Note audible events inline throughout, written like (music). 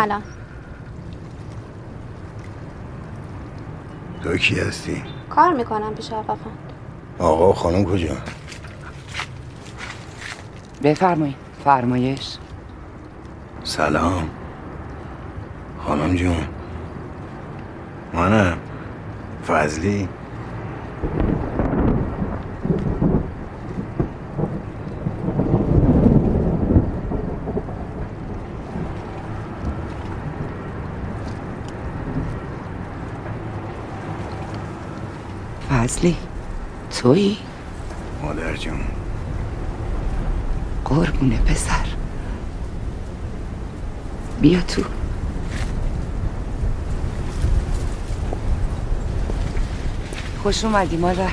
سلام تو کی هستی؟ کار می‌کنم پیش آقا خان. آقا خانم کجا؟ بفرمایید. فرمایش. سلام. خانم جون. منم. فضلی. تویی؟ مادر جون. قربونه پسر. بیا تو. خوش اومدی مادر.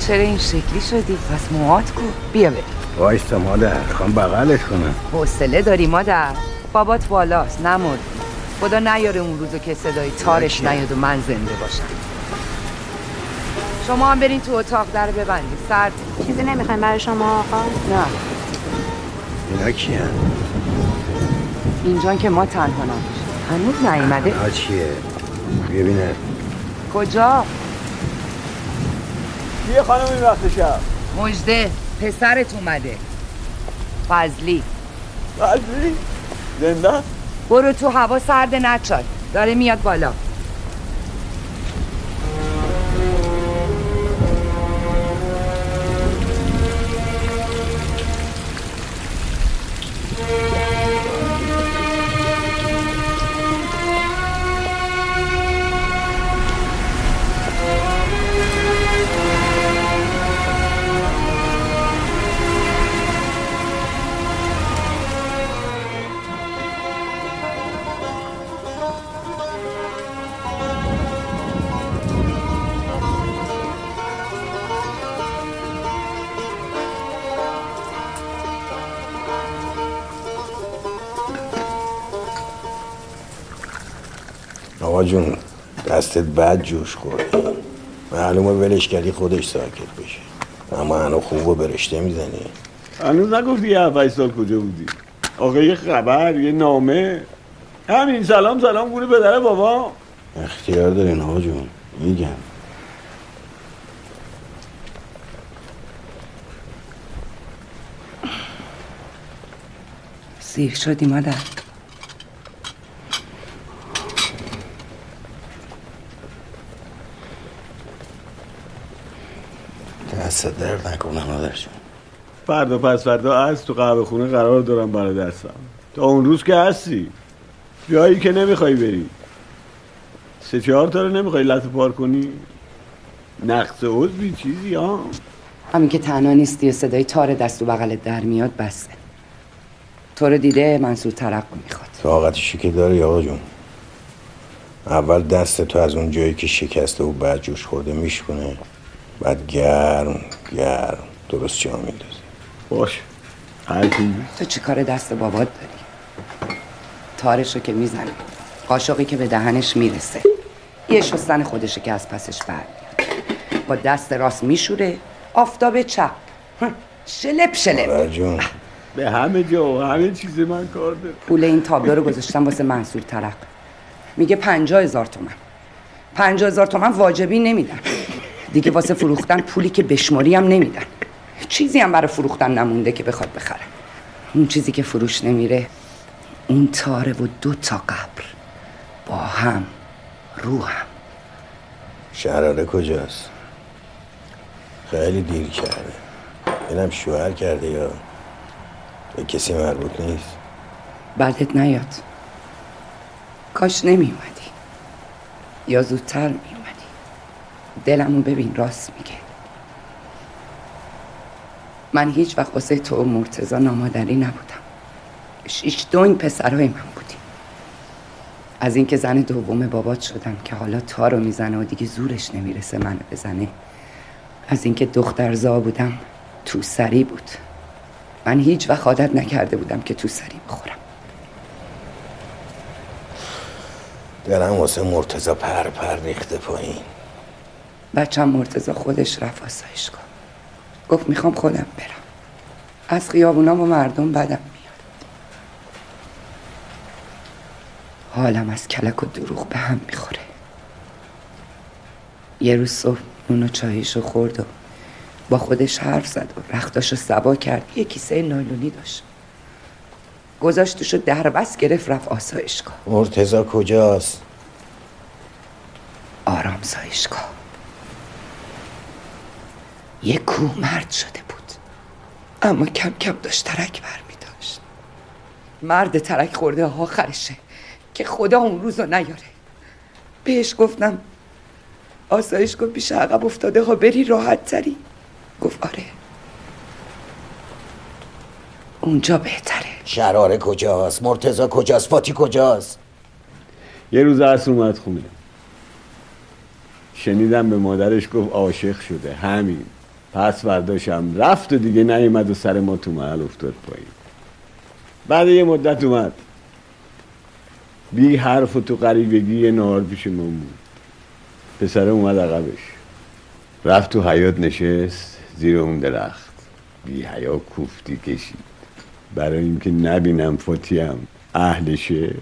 چرا این شکلی شدی؟ پس موهات کو. بیا بریم. وایستا مادر. خواهم بغلت کنم. حوصله داری مادر. بابات بالاست نمرد خدا نیاره اون روزو که صدای تارش نیاد و من زنده باشم. شما هم برین تو اتاق در ببندید. سرد. چیزی نمی‌خوایم برای شما آقا. نه. اینا کی هن؟ اینجا که ما تنها نباشیم. هنوز نیومده. اینا چیه؟ ببینه. کجا؟ یه خانم این وقت شب. مجده پسرت اومده. فضلی. فضلی؟ زنده؟ برو تو هوا سرد نچای داره میاد بالا. دستت بد جوش خورده معلومه ولش کردی خودش ساکت بشه. اما هنو خوب و برشته می‌زنی. هنوز نگفتی یه هفت سال کجا بودی؟ آقا یه خبر یه نامه. همین سلام سلام گونه پدر بابا. اختیار دارین آقا جون. میگم. سیر شدی مادر. دست درد نکنم مادر جون فردا پس فردا از تو قهوه خونه قرار دارم برای دستم. تا اون روز که هستی. جایی که نمی‌خوای بری. سه چهار تا رو نمی‌خوای لطه پار کنی. نقص عضوی چیزی ها؟ همین که تنها نیستی و صدای تار دست و بغلت در میاد بسه. تو رو دیده منصور ترقی می‌خواد. طاقتشی که داری آقا جون. اول دست تو از اون جایی که شکسته و بعد جوش خورده میشکنه بعد گرم گرم. درست جا میندازی؟ باش. هر کی. تو چی کار دست بابات داری؟ تارشو که می‌زنه. قاشقی که به دهنش می‌رسه. یه شستن خودشه که از پسش برمیاد. با دست راست میشوره آفتاب چپ. شلپ شلپ. جون. به همه جا و همه چیز من کار داره. پول این تابلو رو گذاشتم واسه منصور ترق میگه پنجاه هزار تومن. پنجاه هزار تومن واجبی نمیدن دیگه واسه فروختن پولی که بشماری هم نمیدن. چیزی هم برای فروختن نمونده که بخواد بخره. اون چیزی که فروش نمیره اون تاره و دو تا قبر. با هم رو هم. شراره کجاست؟ خیلی دیر کرده. اینم شوهر کرده یا به کسی مربوط نیست؟ بعدت نیاد. کاش نمی اومدی یا زودتر می دلمو ببین راست میگه. من هیچ وقت واسه تو و مرتزا نامادری نبودم. شیش دو پسرهای من بودیم. از اینکه زن دوم بابات شدم که حالا تا رو می‌زنه و دیگه زورش نمی‌رسه منو بزنه. از اینکه دختر زا بودم تو سری بود. من هیچ وقت عادت نکرده بودم که تو سری بخورم. دلم واسه مرتزا پر پر ریخته پایین. بچم مرتزا خودش رفت آسایشگاه گفت می‌خوام خودم برم. از خیابونا و مردم بدم میاد. حالم از کلک و دروغ به هم می‌خوره. یه روز صبح نون و چاییشو خورد و با خودش حرف زد و رختاشو سبا کرد. یه کیسه نایلونی داشت. گذاشتشو در بس گرفت رفت آسایشگاه. مرتزا کجاست؟ آرام سایشگاه یه کوه مرد شده بود. اما کم کم داشت ترک بر می داشت. مرد ترک خورده آخرشه که خدا اون روزو نیاره. بهش گفتم آسایشگاه پیش عقب افتاده ها بری راحت تری. گفت آره. اونجا بهتره. شراره کجاست؟ مرتزا کجاست؟ فاتی کجاست؟ یه روز عصر اومد خونه. شنیدم به مادرش گفت عاشق شده. همین. پس برداشم رفت و دیگه نیومد و سر ما تو محل افتاد پایین. بعد یه مدت اومد. بی حرف و تو قریبگی یه نهار پیش ما بود. پسره اومد عقبش. رفت تو حیات نشست زیر اون درخت. بی حیا کوفتی کشید. برای اینکه نبینم فاتیم اهلشه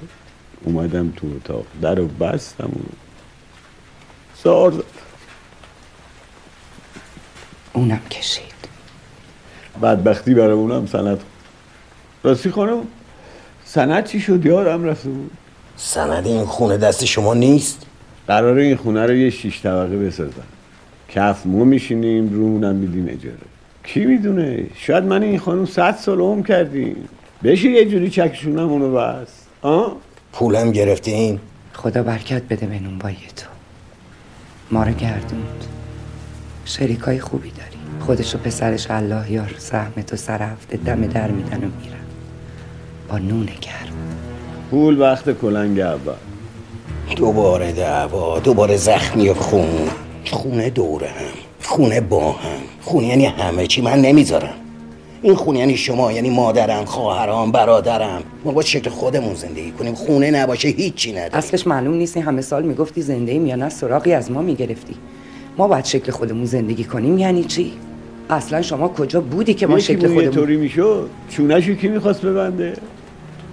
اومدم تو اتاق. در و بستم و سار اونم کشید. بدبختی برای اونم سند راستی خانم سند چی شد؟ یارم رفته بود. سند این خونه دست شما نیست؟ قرار این خونه رو یه شیش طبقه بسازم. کف مو میشینیم رو اونم میدیم اجاره. کی می‌دونه؟ شاید من این خانم صد سال عمر کردیم. بشه یه جوری چکشونم اونو بس آه؟ پولم گرفتین؟ خدا برکت بده به نونبایی تو. ما رو گردوند. شریکای خوبی داری. خودش و پسرش الله یار زحمت و سر هفته دم در میدن و میرن با نون گرم. پول وقت کلنگ اول. دوباره دعوا دوباره زخمی و خون. خونه دوره هم خونه با هم. خونه یعنی همه چی من نمی‌ذارم. این خونه یعنی شما یعنی مادرم خواهرام برادرم. ما با شکل خودمون زندگی کنیم. خونه نباشه هیچی نداریم. اصلش معلوم نیست. این همه سال می‌گفتی زنده ایم یا نه؟ سراغی از ما می‌گرفتی. ما باید شکل خودمون زندگی کنیم یعنی چی؟ اصلا شما کجا بودی که ما شکل خودمون طوری می‌شد؟ چونشو کی می‌خواست ببنده؟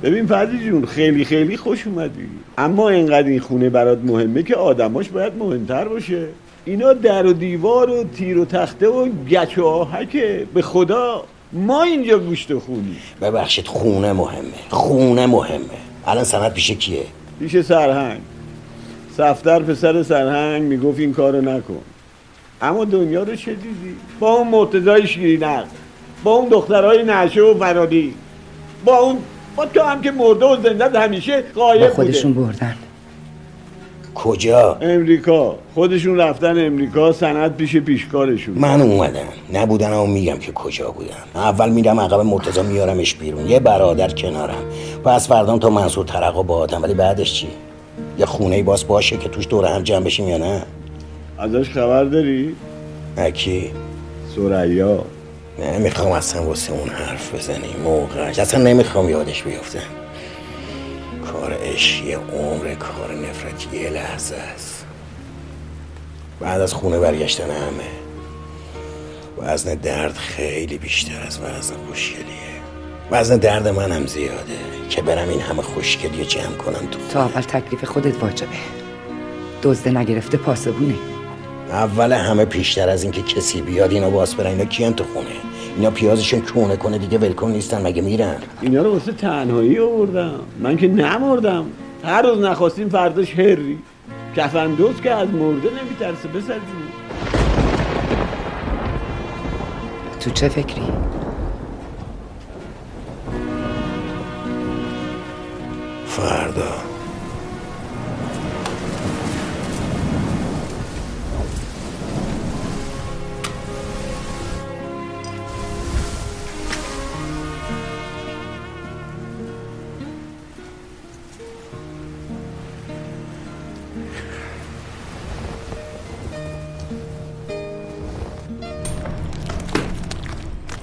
ببین فردی جون خیلی خیلی خوش اومدی. اما اینقدر این خونه برات مهمه که آدماش باید مهمتر باشه. اینا در و دیوار و تیر و تخته و گچ و آهکه به خدا ما اینجا گوشت خونی. ببخشید خونه مهمه. خونه مهمه. الان سند پیش کیه؟ پیش سرهنگ. سفتر پسر سرهنگ می‌گفت این کارو نکن. اما دنیا رو چه دیدی؟ با اون مرتضای شیرینق با اون دخترهای نشه و فرادی با اون با تو هم که مرده و زنده همیشه با قایب خودشون بوده بردن. کجا؟ امریکا. خودشون رفتن امریکا سند پیش پیشکارشون. من اومدم. نبودن و میگم که کجا بودم اول میرم عقب مرتضا میارمش بیرون. یه برادر کنارم. پس فردام تا منصور ترقا با آدم. ولی بعدش چی؟ یه خونه باز باشه که توش دور هم جمع بشیم یا نه؟ ازش خبر داری؟ اکی سریا نمی‌خوام اصلا واسه اون حرف بزنی موقعش. اصلا نمی‌خوام یادش بیفتم کار عشق یه عمر کار نفرت یه لحظه است. بعد از خونه برگشتن همه. وزن درد خیلی بیشتر از وزن خوشگلیه. وزن درد منم زیاده که برم این همه خوشگلی جمع کنم تو تا اول تکلیف خودت واجبه. دزده نگرفته پاسبونه. اول همه پیشتر از اینکه کسی بیاد اینا باز برن. اینا کیان تو خونه؟ اینا پیازشون کونه کنه دیگه ولکن نیستن مگه میرن؟ اینا رو واسه تنهایی آوردم. من که نمردم. هر روز نخواستیم فرداش هری. کفن دوست که از مرده نمیترسه بسر جون تو چه فکری؟ فردا.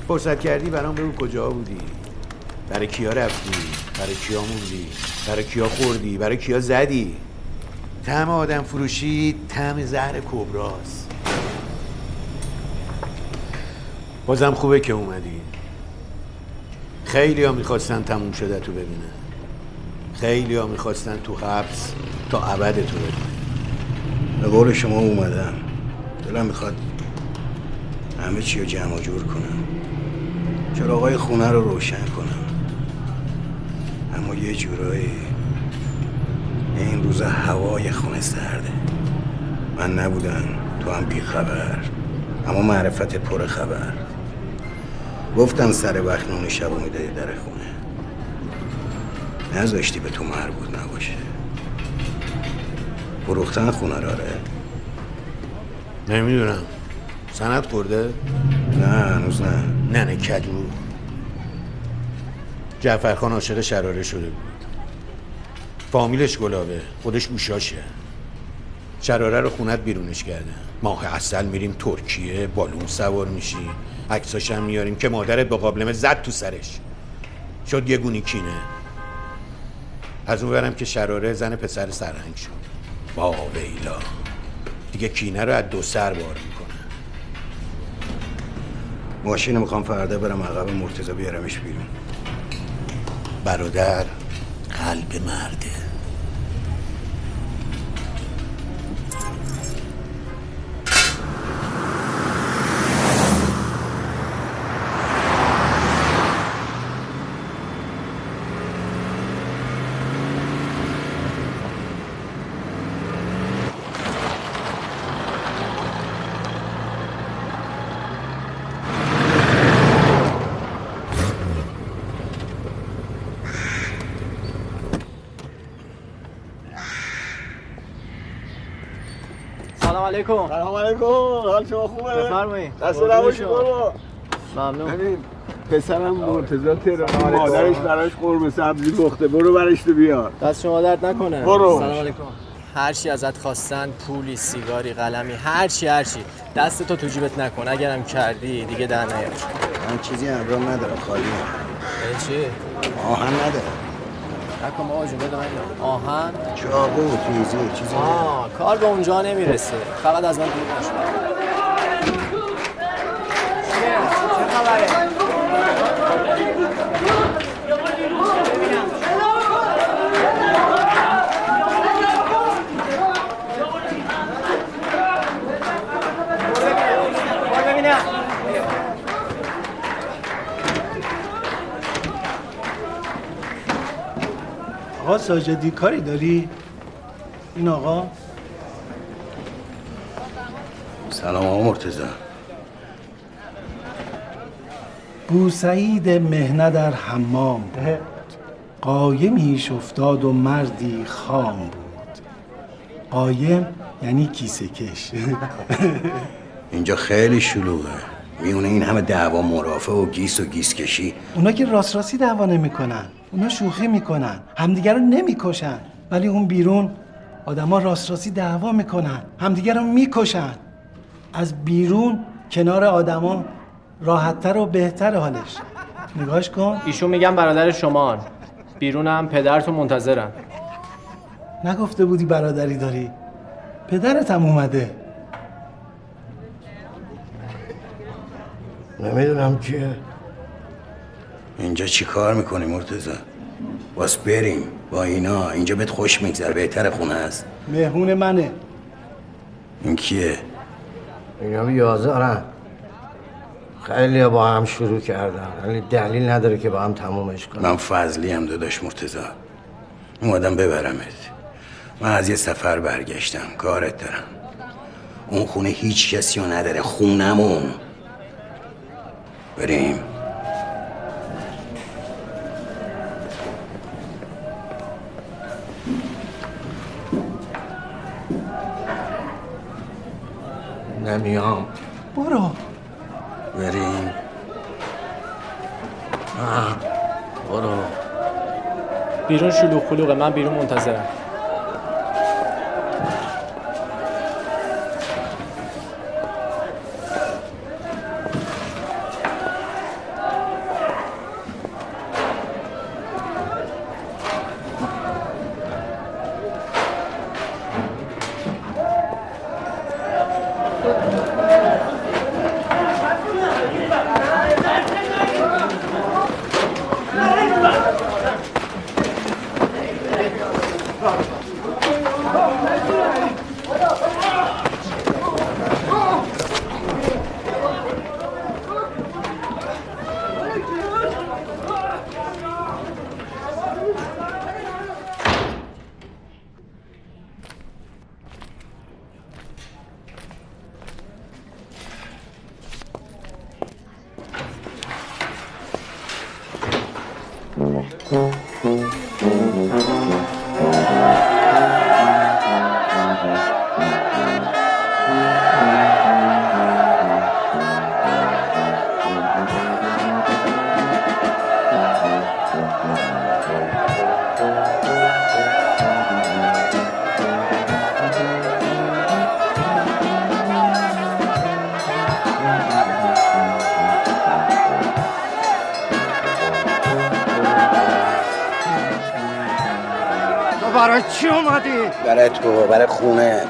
فرصت کردی برام بگو کجا بودی؟ برای کیا رفتی؟ برای کیا موندی؟ برای کیا خوردی؟ برای کیا زدی؟ طعم آدم فروشی طعم زهر کبراست. بازم خوبه که اومدی. خیلی ها می‌خواستن تموم شده تو ببینن. خیلی ها می‌خواستن تو حبس تا ابد تو بدن به قول شما اومدم. دلم می‌خواد همه چی رو جمع جور کنم. چراغای خونه رو روشن کنم؟ اما یه جورایی این روزا هوای خونه سرده. من نبودم تو هم بی خبر اما معرفت پر خبر. گفتم سر وقت نون شب می‌دادی در خونه. نذاشتی به تو مربوط نباشه. فروختن خونه راره نمی‌دونم. سند خورده؟ نه هنوز نه. نه نه کدو. جعفرخان عاشق شراره شده بود. فامیلش گلابه خودش اوشاشه. شراره رو خونت بیرونش کرده. ماه اصل میریم ترکیه بالون سوار میشی عکساش هم میاریم که مادرت با قابلمه زد تو سرش. شد یه گونی کینه. از اون برم که شراره زن پسر سرهنگ شد. با ویلا دیگه کینه رو از دو سر بار ماشین می‌خوام فردا برم عقب مرتضی بیارمش بیرون. برادر قلب مرده سلام علیکم. سلام علیکم. حال شما خوبه؟ بفرمایید. دست. برو. ممنون. ببین پسرم مرتضی تهران مادرش براش قرمه سبزی لخته برو برش تو بیار. دست شما درد نکنه. برو. سلام علیکم. هر چی ازت خواستن پولی سیگاری قلمی هر چی هر چی. دست تو تو جیبت نکن. اگرم کردی دیگه در نیار. من چیزی همراه ندارم خالی. اه، چی؟ آهن ندارم. نکن بابا جون بده من. آهن چاقو تیزی چیزی. آه کار به اونجا نمی‌رسه فقط از من دور نشو چه خبره آقا ساجدی کاری داری؟ این آقا؟ سلام آقا مرتضی. بوسعید مهنه در حمام بود. قایمیش افتاد و مردی خام بود. قایم یعنی کیسه کش. (laughs) اینجا خیلی شلوغه. میونه این همه دعوا مرافع و گیس و گیس کشی اونا که راست راستی دعوا نمی‌کنن. اونا شوخی می‌کنن همدیگر رو نمی‌کشن. ولی اون بیرون آدما راست راستی دعوا می‌کنن همدیگر رو می‌کشن. از بیرون کنار آدما راحتتر و بهتر حالش. نگاش کن. ایشون میگم برادر شما بیرونم پدرتون منتظرن نگفته بودی برادری داری؟ پدرت هم اومده. نمی‌دونم که اینجا چی کار می‌کنی مرتضی؟ باس بریم. با اینا. اینجا بهت خوش میگذر بهتر خونه است. مهمون منه. این کیه؟ اینا بیازارن خیلی با هم شروع کردن ولی دلیل نداره که با هم تمومش کنن من فضلی هم داداش مرتضی. اومدم ببرمت. من از یه سفر برگشتم. کارت دارم. اون خونه هیچ کسی رو نداره. خونمون. بریم. نمیام. برو. بریم. برو. بیرون شلوغ خلوغه من بیرون منتظرم. برای چی اومدی؟ برای تو برای خونه.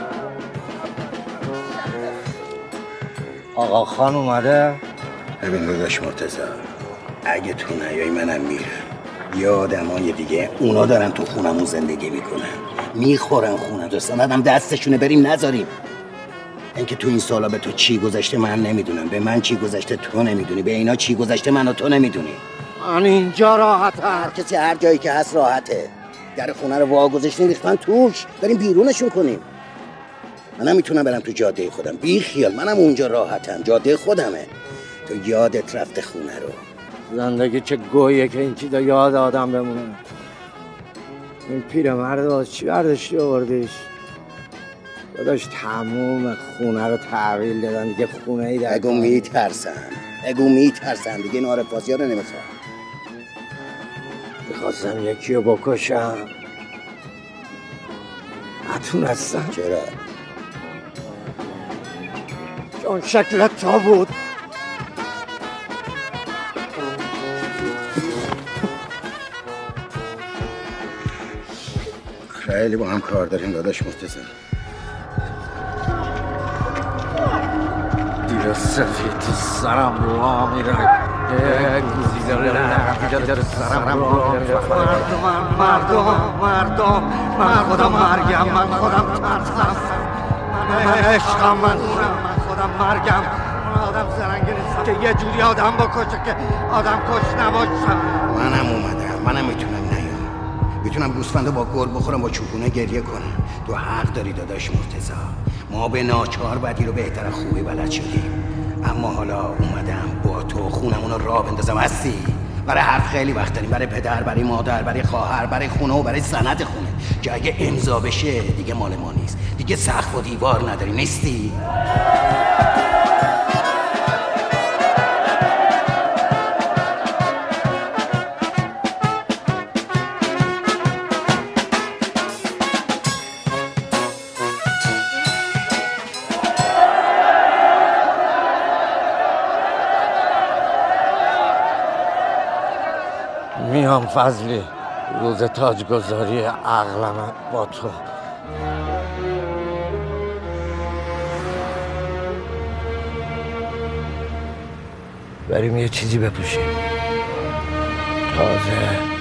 آقا خان اومده؟ ببین داداش مرتزا اگه تو نیایی منم میرم. یه آدمای دیگه اونا دارن تو خونمون زندگی می‌کنن. می‌خورن خونه. تو سندم دستشونه بریم نذاریم. اینکه تو این سالا به تو چی گذشته من نمی‌دونم. به من چی گذشته تو نمی‌دونی. به اینا چی گذشته من و تو نمی‌دونی. من اینجا راحت هر کسی هر جایی که هست راحته. در خونه رو وا گذاشتیم ریختن توش. بریم بیرونشون کنیم. منم می‌تونم برم تو جاده خودم. بی خیال منم اونجا راحتم. جاده خودمه. تو یادت رفته خونه رو. زندگی چه گویه که این چیزا یاد آدم بمونه. این پیرمرد باز چی برداشتی آوردیش؟ داداش تموم. خونه رو تحویل دادن. دیگه خونه ای در اگو میترسن. اگو میترسن. دیگه این ها رو نمی‌خوام می‌خواستم یکی رو بکشم نتونستم چرا؟ چون شکل تا بود. خیلی با هم کار داریم داداش مرتضی دیر سفید سرم را میره مردم مردم مردم من خودم مرگم من خودم ترسم. من عشقم من خودم مرگم. من آدم زرنگی نیستم که یه جوری آدم بکشه که آدم کش نباشم منم اومدم. منم می‌تونم نیام. می‌تونم گوسفندو با گل بخورم با چوپونه گریه کنم. تو حق داری داداش مرتزا ما به ناچار بدی رو بهتر خوبی بلد شدیم. اما حالا اومدم با تو خونمون رو راه بندازم هستی؟ برای حرف خیلی وقت داریم برای پدر برای مادر برای خواهر برای خونه و برای سند خونه. که اگه امضا بشه دیگه مال ما نیست. دیگه سقف و دیوار نداری نیستی؟ میام فضلی روز تاجگذاری عقلم با تو. بریم یه چیزی بپوشیم. تازه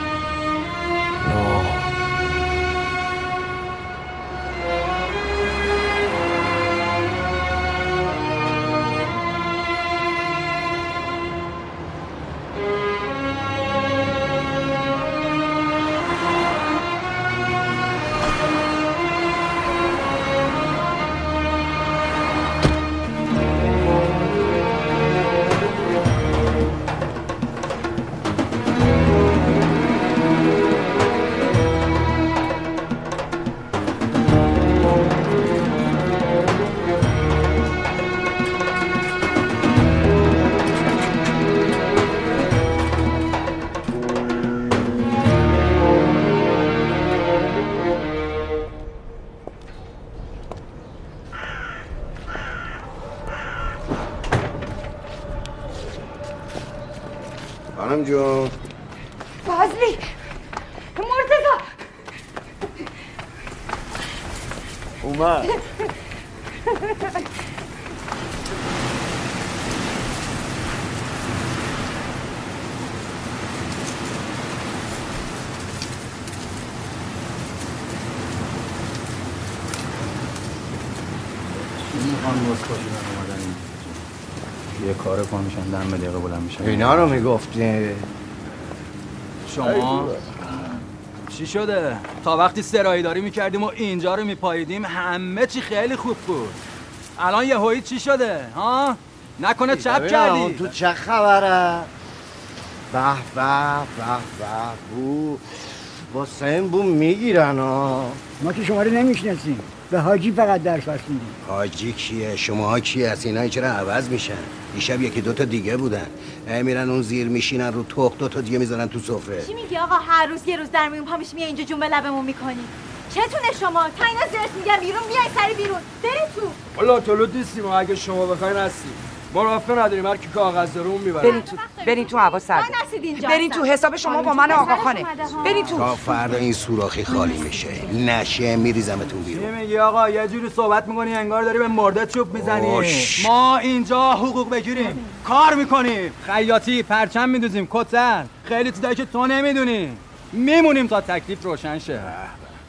اینا رو می‌گفتی؟ شما؟ چی شده؟ تا وقتی سرایداری می‌کردیم و اینجا رو میپاییدیم همه چی خیلی خوب بود. الان یه هایی چی شده؟ ها؟ نکنه چپ کردی. تو چه خبره؟ به به به به بو. واسه این بو می‌گیرن ها. ما که شما رو نمی‌شناسیم. به حاجی فقط درس بستیم حاجی کیه؟ شما کی هست اینا چرا عوض میشن؟ دیشب یکی دوتا دیگه بودن. ای میرن اون زیر میشینن رو تخت دوتا دیگه می‌ذارن تو سفره. چی میگی آقا؟ هر روز یه روز در میون پا میشی میای اینجا جون به لبمون می‌کنی. چتونه شما؟ تا اینا زرس میگن بیرون بیای سری بیرون. بری تو. والا طلوع نیستیم اگه شما بخواین هستیم. ما رفته نداریم هر کی کاغذ داره اون می‌بره. برین تو برین تو هوا اینجا برین تو حساب شما با من آقا خانه. برین تو. تا فردا این سوراخی خالی میشه. نشه میریزمتون چی بیرون میگی آقا؟ یه جوری صحبت می‌کنی انگار داری به مرده چوب می‌زنی. ما اینجا حقوق بگیریم. کار می‌کنیم. خیاطی پرچم میدوزیم. کتن خیلی چیزایی که تو نمی‌دونی. میمونیم تا تکلیف روشن شه.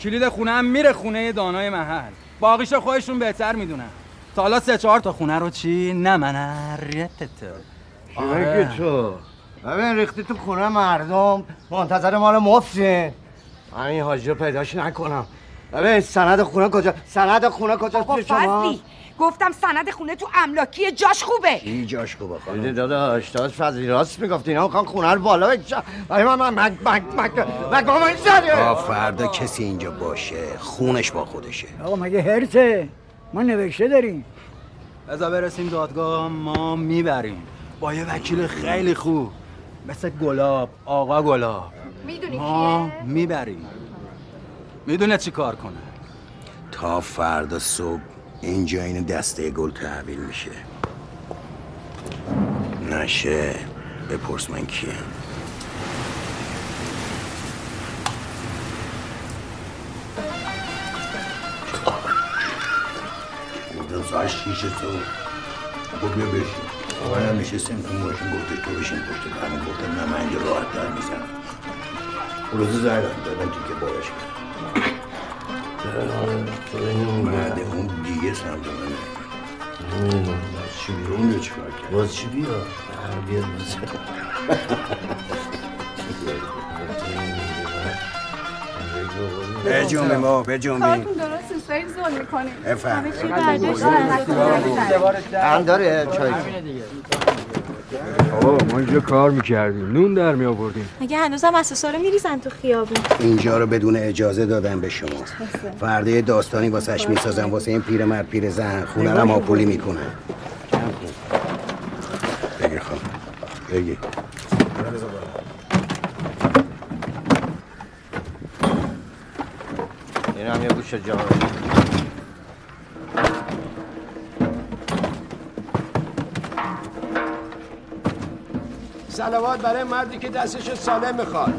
کلید خونه هم میره خونه دانای محل. باقیش خودشون بهتر می‌دونن. تا حالا سه چهار تا خونه رو چی؟ نه من که تو. ببین ریختی تو خونه مردم. منتظر مال مفتی. همین حاجی رو پیداش نکنم. ببین سند خونه کجا سند خونه کجا بابا پیش شما؟ فضلی. گفتم سند خونه تو املاکی جاش خوبه. چی جاش خوبه خانم؟ دیدی داداش داداش فضلی راست می‌گفت اینا می‌خوان خونه رو بالا بکشن. ولی من من مگ مگ مگ مگ مگ من زدی فردا کسی اینجا باشه. خونش با خودشه. آقا مگه هرسه ما نوشته داریم. بذار برسیم دادگاه ما می‌بریم. با یه وکیل خیلی خوب. مثل گلاب آقا گلاب. می‌دونی ما می‌بریم. می‌دونه چی کار کنه. تا فردا صبح اینجا این دسته گل تحویل میشه. نشه بپرس من کیم. بودم ساعت شیش صبح. خب بیا بشین. آقا هم نشستیم تو ماشین گفتش تو بشین. پشت همین گفتم نه من اینجا راحت در می‌زنم. روز زردم دادم تو که بارش بعد اون دیگه سمت من چی بیرون بیا چیکار کرد؟ باز چی بیا؟ بیا (laughs) بجنبی ما بجنبی درست خیلی زول می‌کنیم افهم هم داره چای. آقا ما اینجا کار می‌کردیم. نون در می آوردیم مگه هنوزم اساسا میریزن تو خیابون. اینجا رو بدون اجازه دادم به شما. فردا یه داستانی واسش می‌سازم واسه این پیرمرد پیر زن. خونه رو ماپولی می‌کنن بگیر خانم. بگیر. جا سلوات برای مردی که دستش سالم می‌خواد.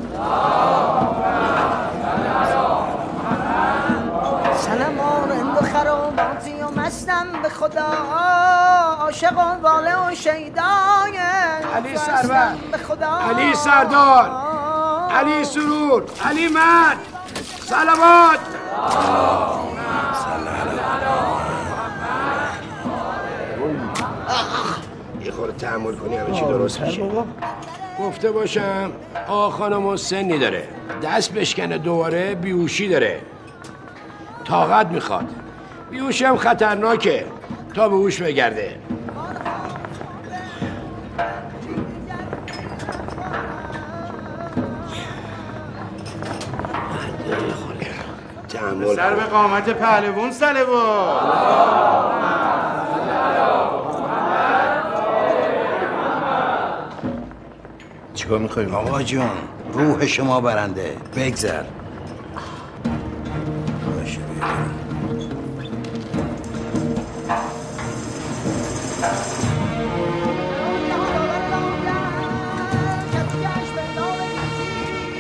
سلام رند و خراباتی و مستم به خدا عاشق و واله و شیدای علی سرور به خدا. علی سردار. علی سرور. علی مرد. سلوات. یه خورده تحمل کنی همه چی درست میشه. گفته باشم آقا خانم سنی داره. دست بشکنه دوباره بیوشی داره. طاقت می‌خواد. بیوشی هم خطرناکه. تا به هوش بگرده. تحمل سر به قامت پهلوون سلوان چیکار می‌خوایم؟ آقا جون روح شما برنده. بگذر. باشه.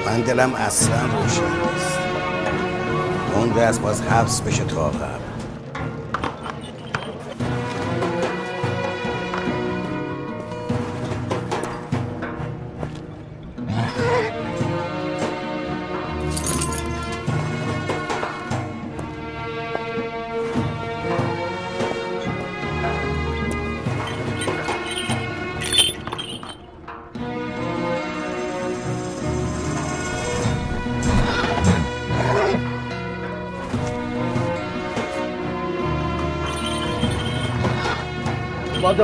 من دلم اصلا روشن نیست. اون دست باز حبس بشه تا قبل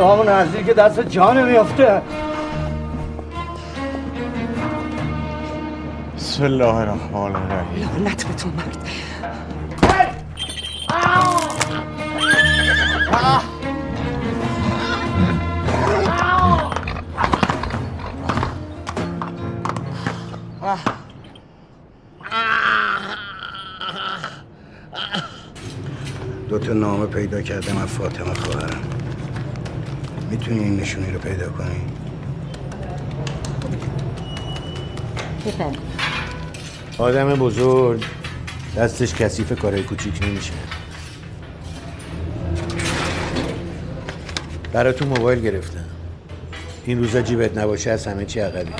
ما دهامون نزدیک دست جان میفته بسم الله الرحمن الرحیم. لعنت به تو مرد. دو تا نامه پیدا کردم از فاطمه می‌تونی این نشونی رو پیدا کنی؟ بفرم آدم بزرگ دستش کثیف کارهای کوچیک نمیشه. براتون موبایل گرفتم. این روزا جیبت نباشه از همه چی عقبی.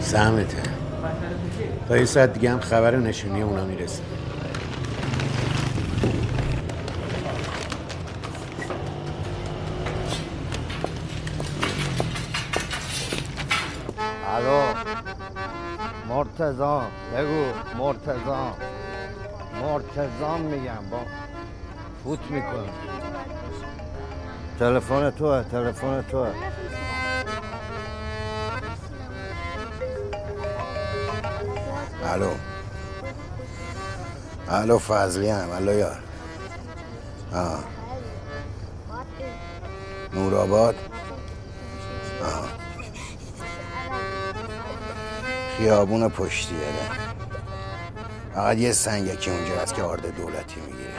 سهمته تا یه ساعت دیگه هم خبر نشونی اونا می‌رسه. الو مرتزا بگو مرتزا مرتزا میگم با فوت می‌کنم. تلفن توه تلفن توه. الو. الو فضلی هم الو یار. آه. نورآباد؟ آه. خیابون پشتیه فقط یه سنگکی اونجا هست که آرد دولتی می‌گیره.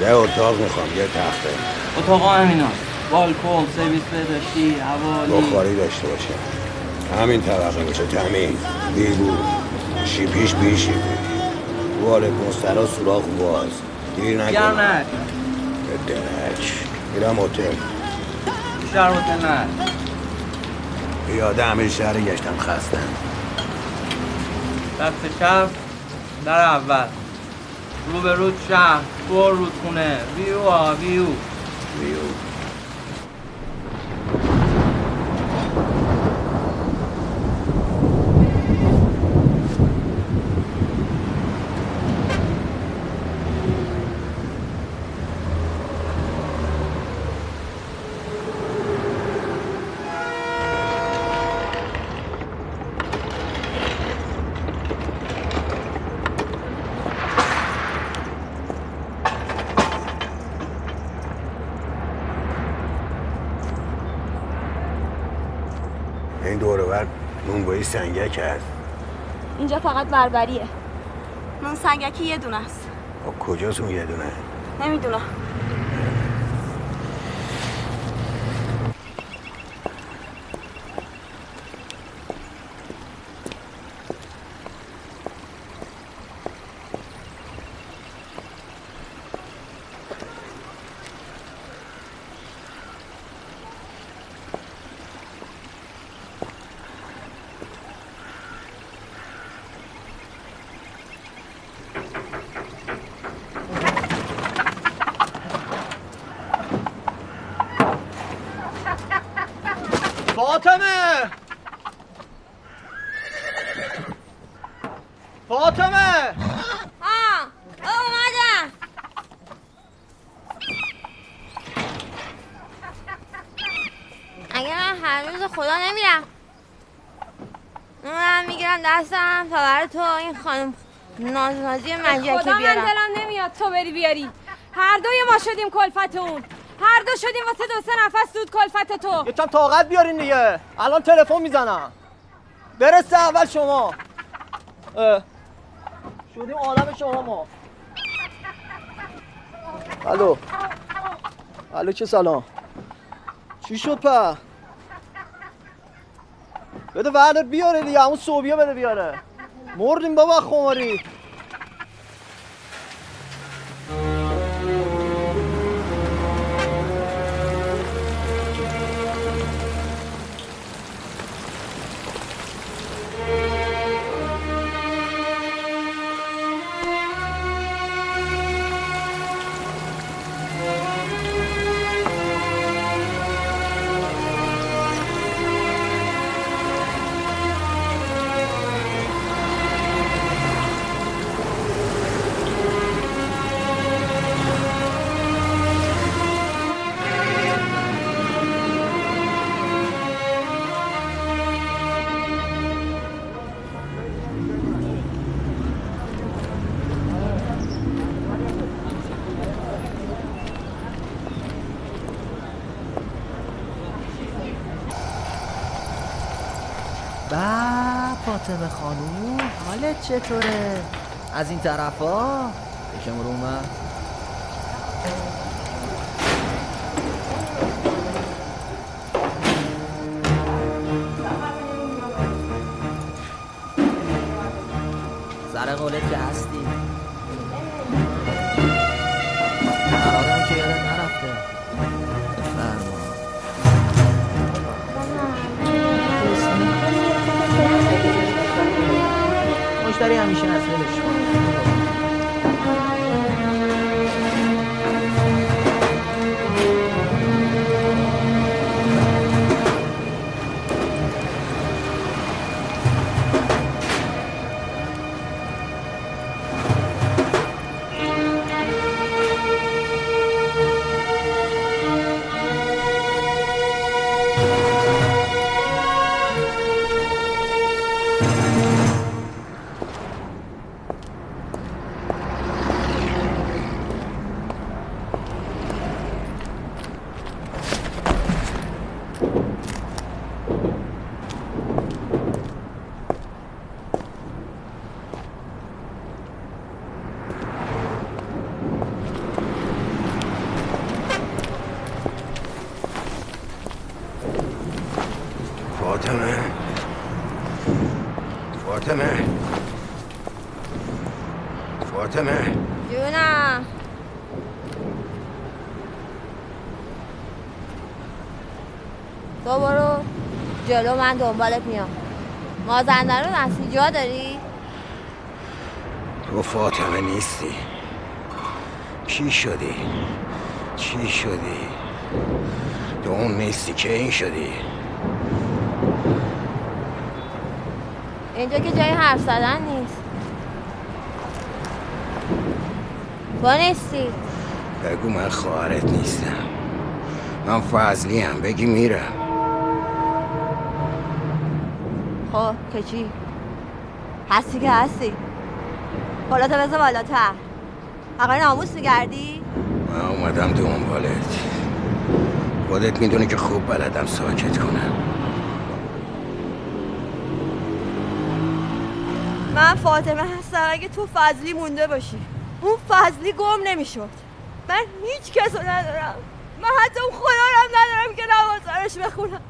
یه اتاق می‌خوام یه تخته. اتاق همینا. بالکن سرویس بهداشتی حوالی. بخاری داشته باشه. همین طبقه باشه تمیز بیرو شیپیش بی شیپی وال مسترا سوراخ باز. دیر نکنه گرم نه. درک میرم هتل. بیشتر هتل نه. یاده همه شهر گشتم خستم. دست چپ در اول. رو به رود شهر تو رودخونه ویو آ ویو ویو این دوره بر نونبایی سنگک هست. اینجا فقط بربریه. نون سنگکی یه دونه است. خب کجاست اون یه دونه؟ نمی‌دونم. این خانم نازنازی مجیکی خدا من بیارم. دلم نمیاد تو بری بیاری. هر دوی ما شدیم کلفت اون هر دو شدیم واسه دو سه نفس دود کلفت تو. یکم طاقت بیارین دیگه. الان تلفن می‌زنم. برسه اول شما. اه. شدیم آدم شما ما. الو. الو چه سلام. چی شد په بده وردار بیاره دیگه همون صوبیه بده بیاره. مردیم بابا خماری. فاطمه خانوم حالت چطوره؟ از این طرفا؟ یکم رو اومد سر قولت که هستی مشتری همیشه از ولش جلو من دنبالت میام. مازندران هستی جا داری؟ تو فاطمه نیستی. چی شدی؟ چی شدی؟ تو اون نیستی که این شدی؟ اینجا که جای حرف زدن نیست. تو نیستی؟ بگو من خواهرت نیستم. من فضلی هم بگی میرم. که چی؟ هستی که هستی. بالاتر بذار بالاتر. حقای ناموس میگردی؟ من اومدم دنبالت خودت می‌دونی که خوب بلدم ساکت کنم. من فاطمه هستم. اگه تو فضلی مونده باشی. اون فضلی گم نمی‌شد. من هیچ کسو ندارم. من حتی اون خدا رو هم ندارم که نوازارش بخونم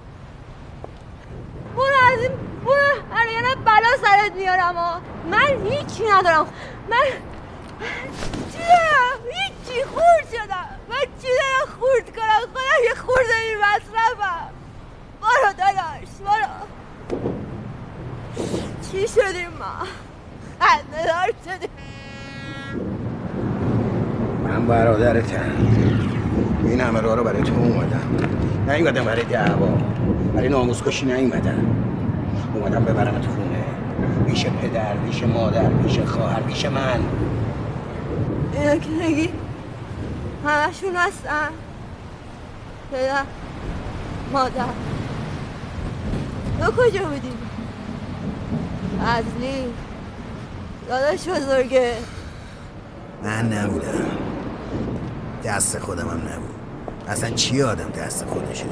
برو از این برو اریانه بلا سرت میارم ها من هیچی ندارم. من چی دارم هیچی خورد شدم. من چی دارم خورد کنم؟ خودم یه خورده این مصرفم. برو داداش برو. چی شدیم ما؟ خنده دار شدیم. من برادرتم. این همه رو برای تو اومدم. نیومدم برای دعوا. برای ناموز کشی نیومدم. اومدم ببرم تو پیش پدر پیش مادر پیش خواهر پیش من. اینا که نگی. همشون هستن. پدر مادر. تو کجا بودی؟ فضلی داداش بزرگه. من نبودم. دست خودم هم نبود. اصلا چی آدم دست خودشه؟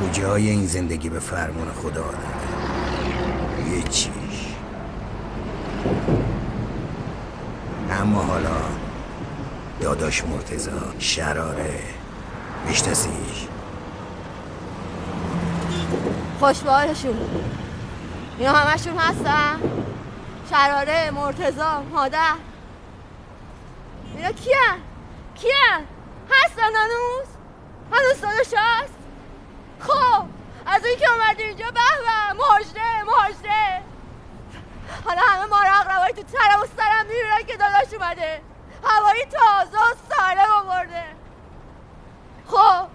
کجای این زندگی به فرمان خدا آدمه یه چیش اما حالا داداش مرتزا شراره میشناسیش خوش به حالشون اینا همشون هستن شراره مرتزا مادر اینا کیه؟ کیه؟ هستن هنوز؟ هنوز داداش هست؟ خب از این که اومدی اینجا به به مهاجره مهاجره حالا همه ما رو اقربایی تو ترم و سرم می‌بینن که داداش اومده. هوایی تازه و سالم آورده. خب.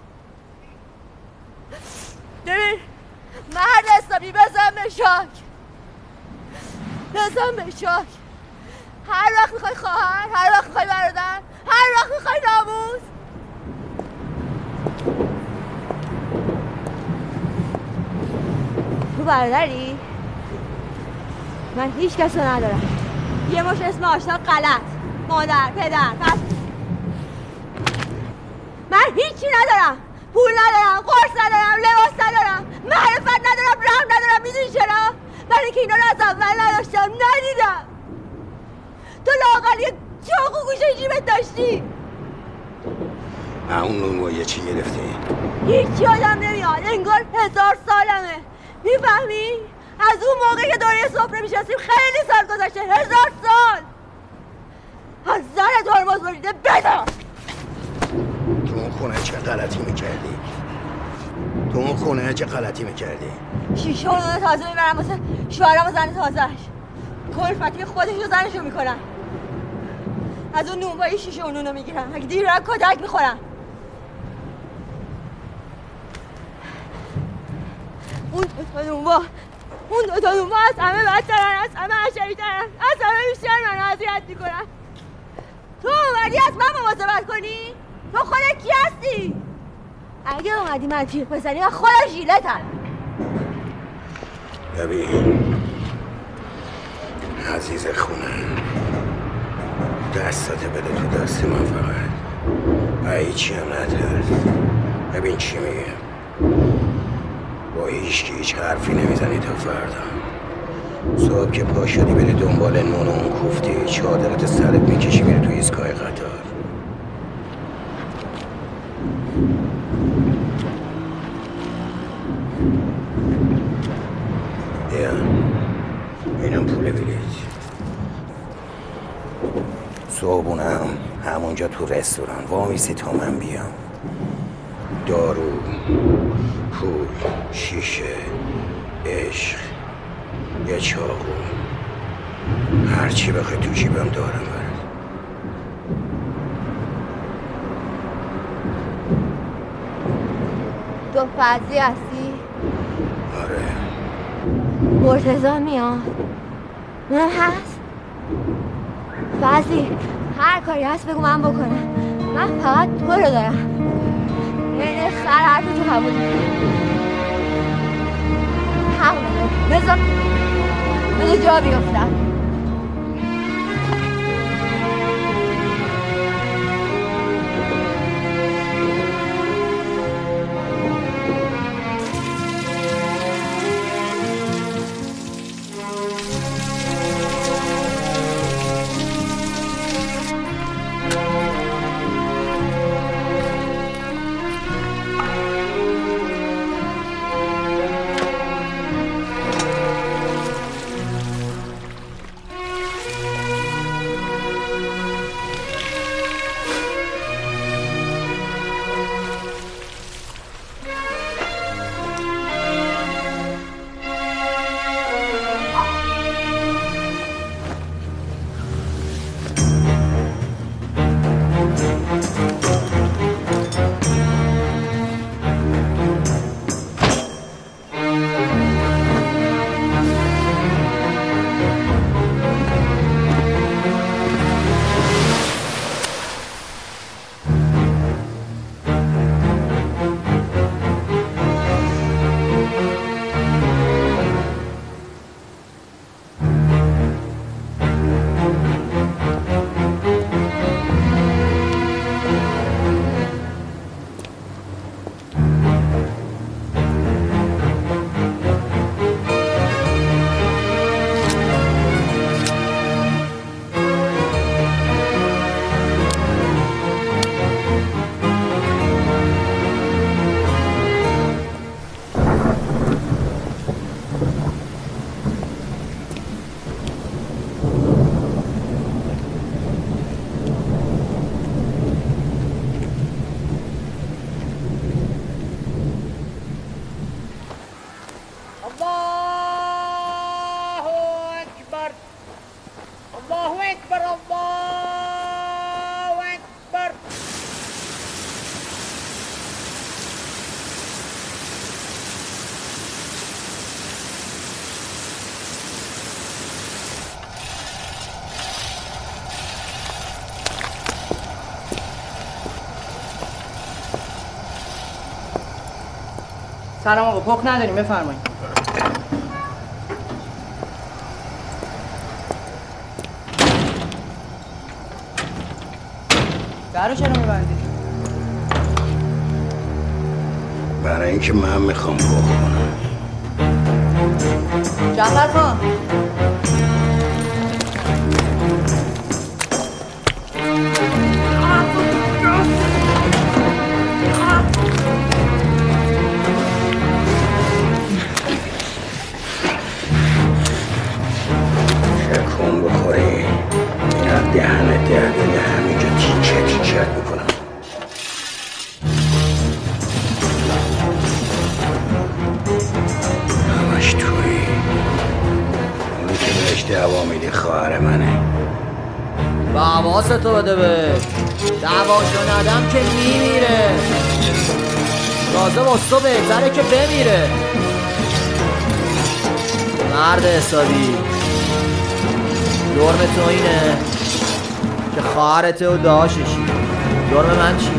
ببین مرد حسابی بزن به شاک. بزن به شاک. هر وقت می‌خوای خواهر هر وقت می‌خوای برادر هر وقت می‌خوای ناموز تو برادری؟ من هیچ کس رو ندارم. یه مش اسم آشنا غلط. مادر پدر پس من هیچی ندارم. پول ندارم قرص ندارم لباس ندارم معرفت ندارم رحم ندارم. می‌دونی چرا؟ برای اینکه اینا رو از اول نداشتم ندیدم. تو لاقل یه چاقو گوشه جیبت داشتی. اون نون با یه چی گرفتی؟ هیچی آدم نمیاد انگار هزار سالمه. می‌فهمی؟ از اون موقع که دوره سفره میشستیم خیلی سال گذشته هزار سال. از زن ترمز بریده بدار تو اون خونه چه غلطی می‌کردی؟ تو اون خونه چه غلطی می‌کردی؟ شیشه اونو تازه می‌برم واسه شوهرم و زن تازهش کلفتی خودش و زنشو می‌کنن. از اون نونبایی شیشه اونو می‌گیرم اگه دیر کدک می‌خورم. اون دوتا اون دوتا نونبا از همه بدترن از همه عشقیترن از همه بیشتر من اذیت می‌کنن. تو اومدی از من مواظبت کنی؟ تو خودت کی هستی؟ اگه اومدی من تیغ بزنی من خودم ژیلتم. ببین عزیز خونه دستات بده تو دست من فقط. و هیچی هم نترس. ببین چی میگه. با هیچ هیچ حرفی نمی‌زنی تا فردا. صبح که پا شدی بری دنبال نون اون کوفتی چادرت سرت می‌کشی میری تو ایستگاه قطار. اینم صبحونم همونجا تو رستوران. وامیسی تا من بیام. دارو. پول شیشه عشق یه چاقو. هرچی بخوای تو جیبم دارم برات. تو فضلی هستی؟ آره. مرتزا میاد. اونم هست؟ فضلی هر کاری هست بگو من بکنم. من فقط تو رو دارم. یعنی خر حرف تو قبول همونه بذار بذار جا بیفتم. سلام آقا پخ نداریم بفرمایید. درو چرا میبندی؟ برای اینکه من می‌خوام بکنم جعفر خان. دهنت در دل همینجا تیکه تیکت می‌کنم. همش توی. اونی که بهش میدی خواهر منه. و حواستو بده به. دعواشو ندم که میمیره. از تو بهتره که بمیره. مرد حسابی. جرم تو اینه. که خواهرته و داششی. جرم من چیه؟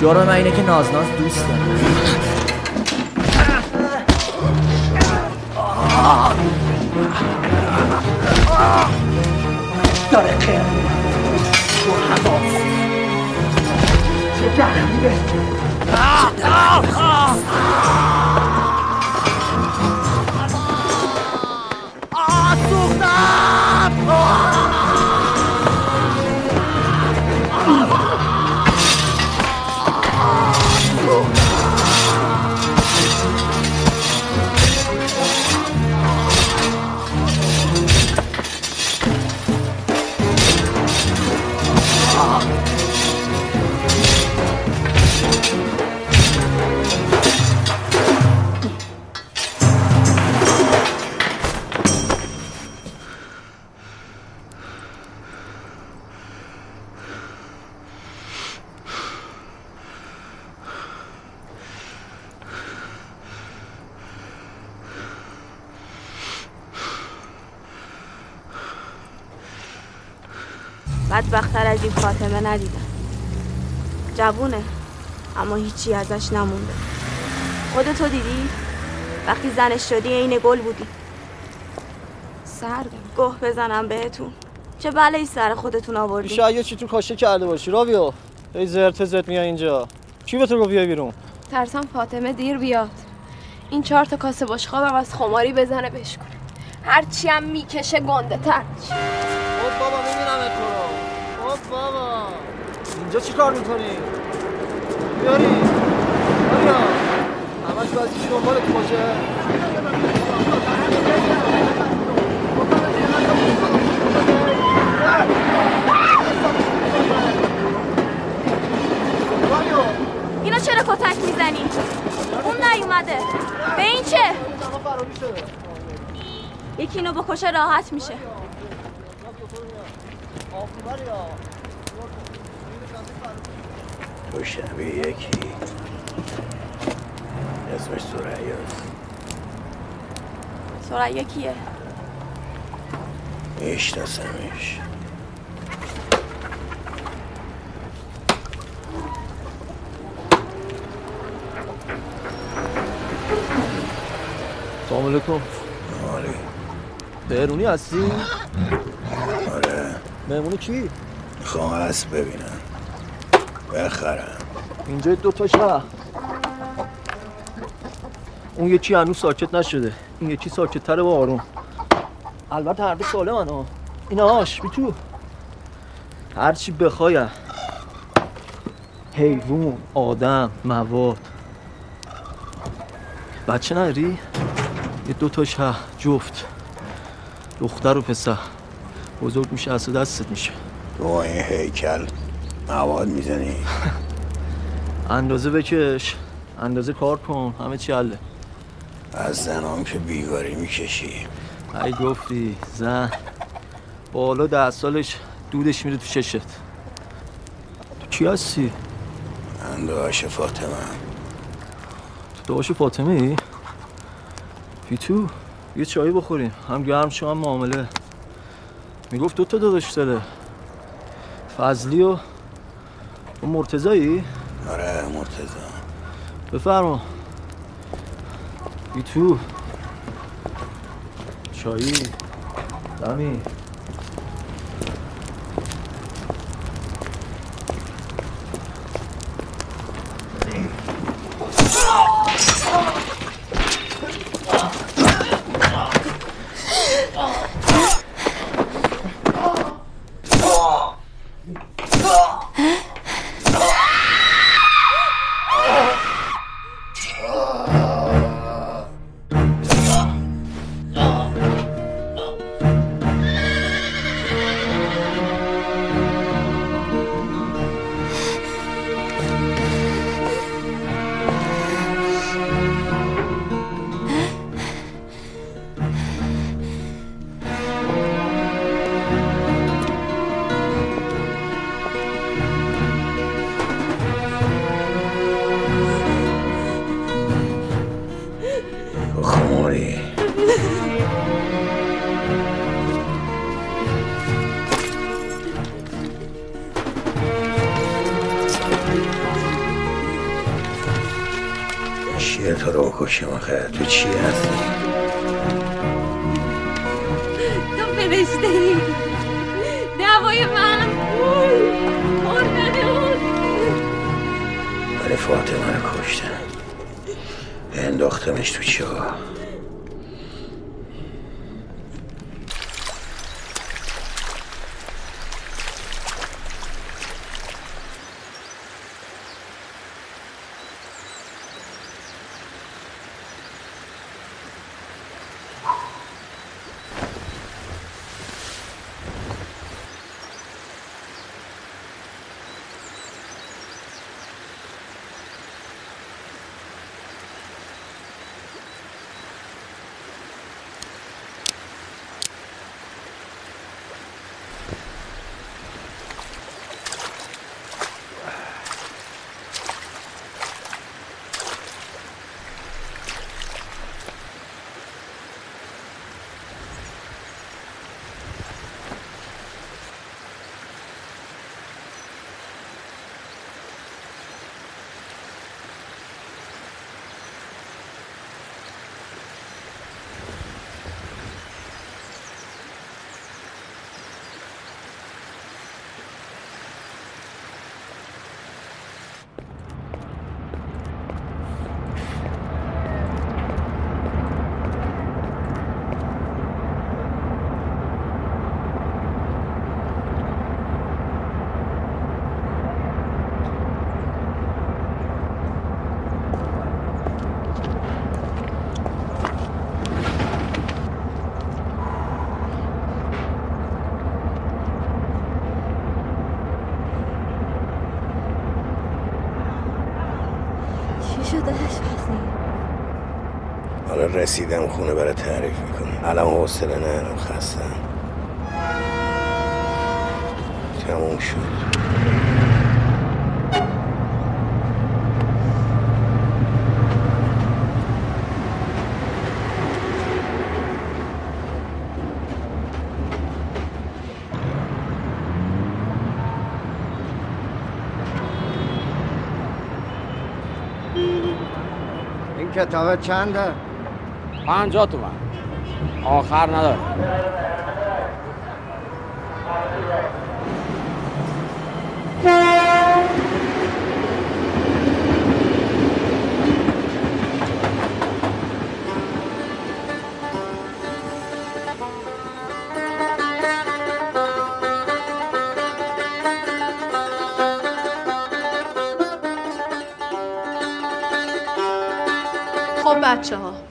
جرم من اینه که ناز ناز دوست دارم. داره خیر تو حواس چه دخمیه ندیدم. جوونه اما هیچی ازش نمونده. خودتو دیدی؟ وقتی زنش شدی عین گل بودی. سردم گه بزنم بهتون. چه بلایی سر خودتون آوردی؟ شاید چی تو کاشته کرده باشی راویو. ای زرت زرت میای اینجا. چی به تو گفت بیای بیرون؟ ترسم فاطمه دیر بیاد. این چهار تا کاسه بشقابم از خماری بزنه بشکنه هرچی هم می‌کشه گنده تر اینجا چی کار می‌کنی؟ بیاری آریا همش باید چی دنبالت باشه اینو چرا کتک می‌زنی؟ اون نیومده به این چه؟ یکی اینو بکشه راحت میشه شبیه یکی. اسمش سرعیاست سرعیه کیه؟ میشناسمش. سلام علیکم. آره. بهرونی هستی؟ آره. مهمونی کی؟ می‌خوام اسب ببینم. بخرم. اینجا دو تا شه اون یکی هنوز ساکت نشده. این یکی ساکت تره با آروم. البته هر دو سالم ها. ایناش بی تو. هرچی بخوایم. حیوان آدم مواد. بچه نداری؟ یه دو تا شه جفت. دختر و پسر. بزرگ میشه از دستت میشه. تو این هیکل مواد می‌زنی. (laughs) اندازه بکش. اندازه کار کن. همه چی حله. از زنام که بیگاری می‌کشی. ای گفتی زن. بالا ده سالش دودش میره تو چشت. تو کی هستی؟ من داشت فاطمه. تو داشت فاطمه ای؟ پیتو یه چایی بخوریم. هم گرم شو هم معامله. می‌گفت دو تا داداش داره. فضلی و اون مرتضایی؟ آره مرتضا بفرما. بی تو چایی. دمی. تو رو بکشم آخه تو چی هستی؟ تو فرشته ای. دوای من. ولی فاطمه رو کشتن انداختمش تو چاه. رسیدم خونه برای تعریف می‌کنم. الان حوصله ندارم خستم. تموم شد. این کتاب چنده؟ پنجاه تومن. آخر نداره.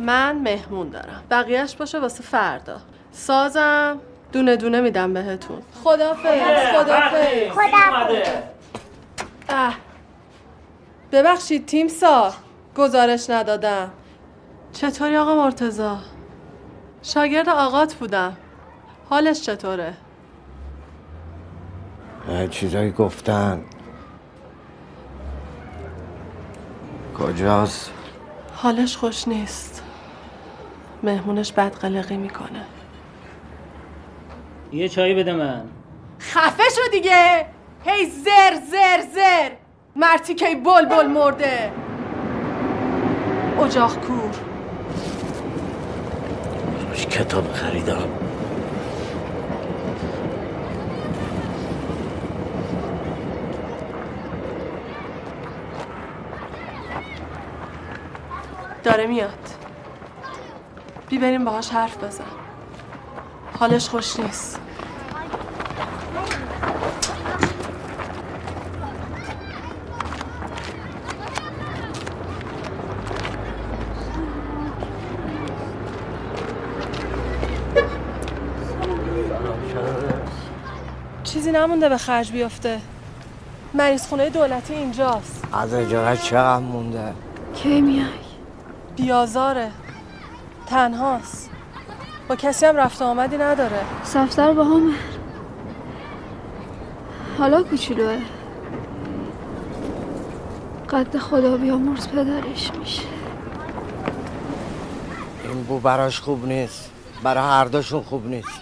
من مهمون دارم. بقیهش باشه واسه فردا. سازم. دونه دونه میدم بهتون. خدافز خدافز اه. ببخشید تیم سا. گزارش ندادم. چطوری آقا مرتزا؟ شاگرد آقات بودم. حالش چطوره؟ چیزایی گفتن. کجاست؟ حالش خوش نیست. مهمونش بد قلقی می‌کنه. یه چایی بده من. خفه شو دیگه. هی زر زر زر. مرتی که بل بل مرده. اجاق کور. روش کتاب خریدم؟ داره میاد. بی بریم باهاش حرف بزن. حالش خوش نیست. چیزی نمونده به خرج بیفته. مریض خونه دولتی اینجاست. از اجارت چقدر مونده؟ کی میای؟ بیازاره. تنهاست. با کسی هم رفت و آمدی نداره. سفتر با همه حالا کوچولوه. قد خدا بیامرز پدرش میشه. این بو براش خوب نیست. برای هر دوشون خوب نیست.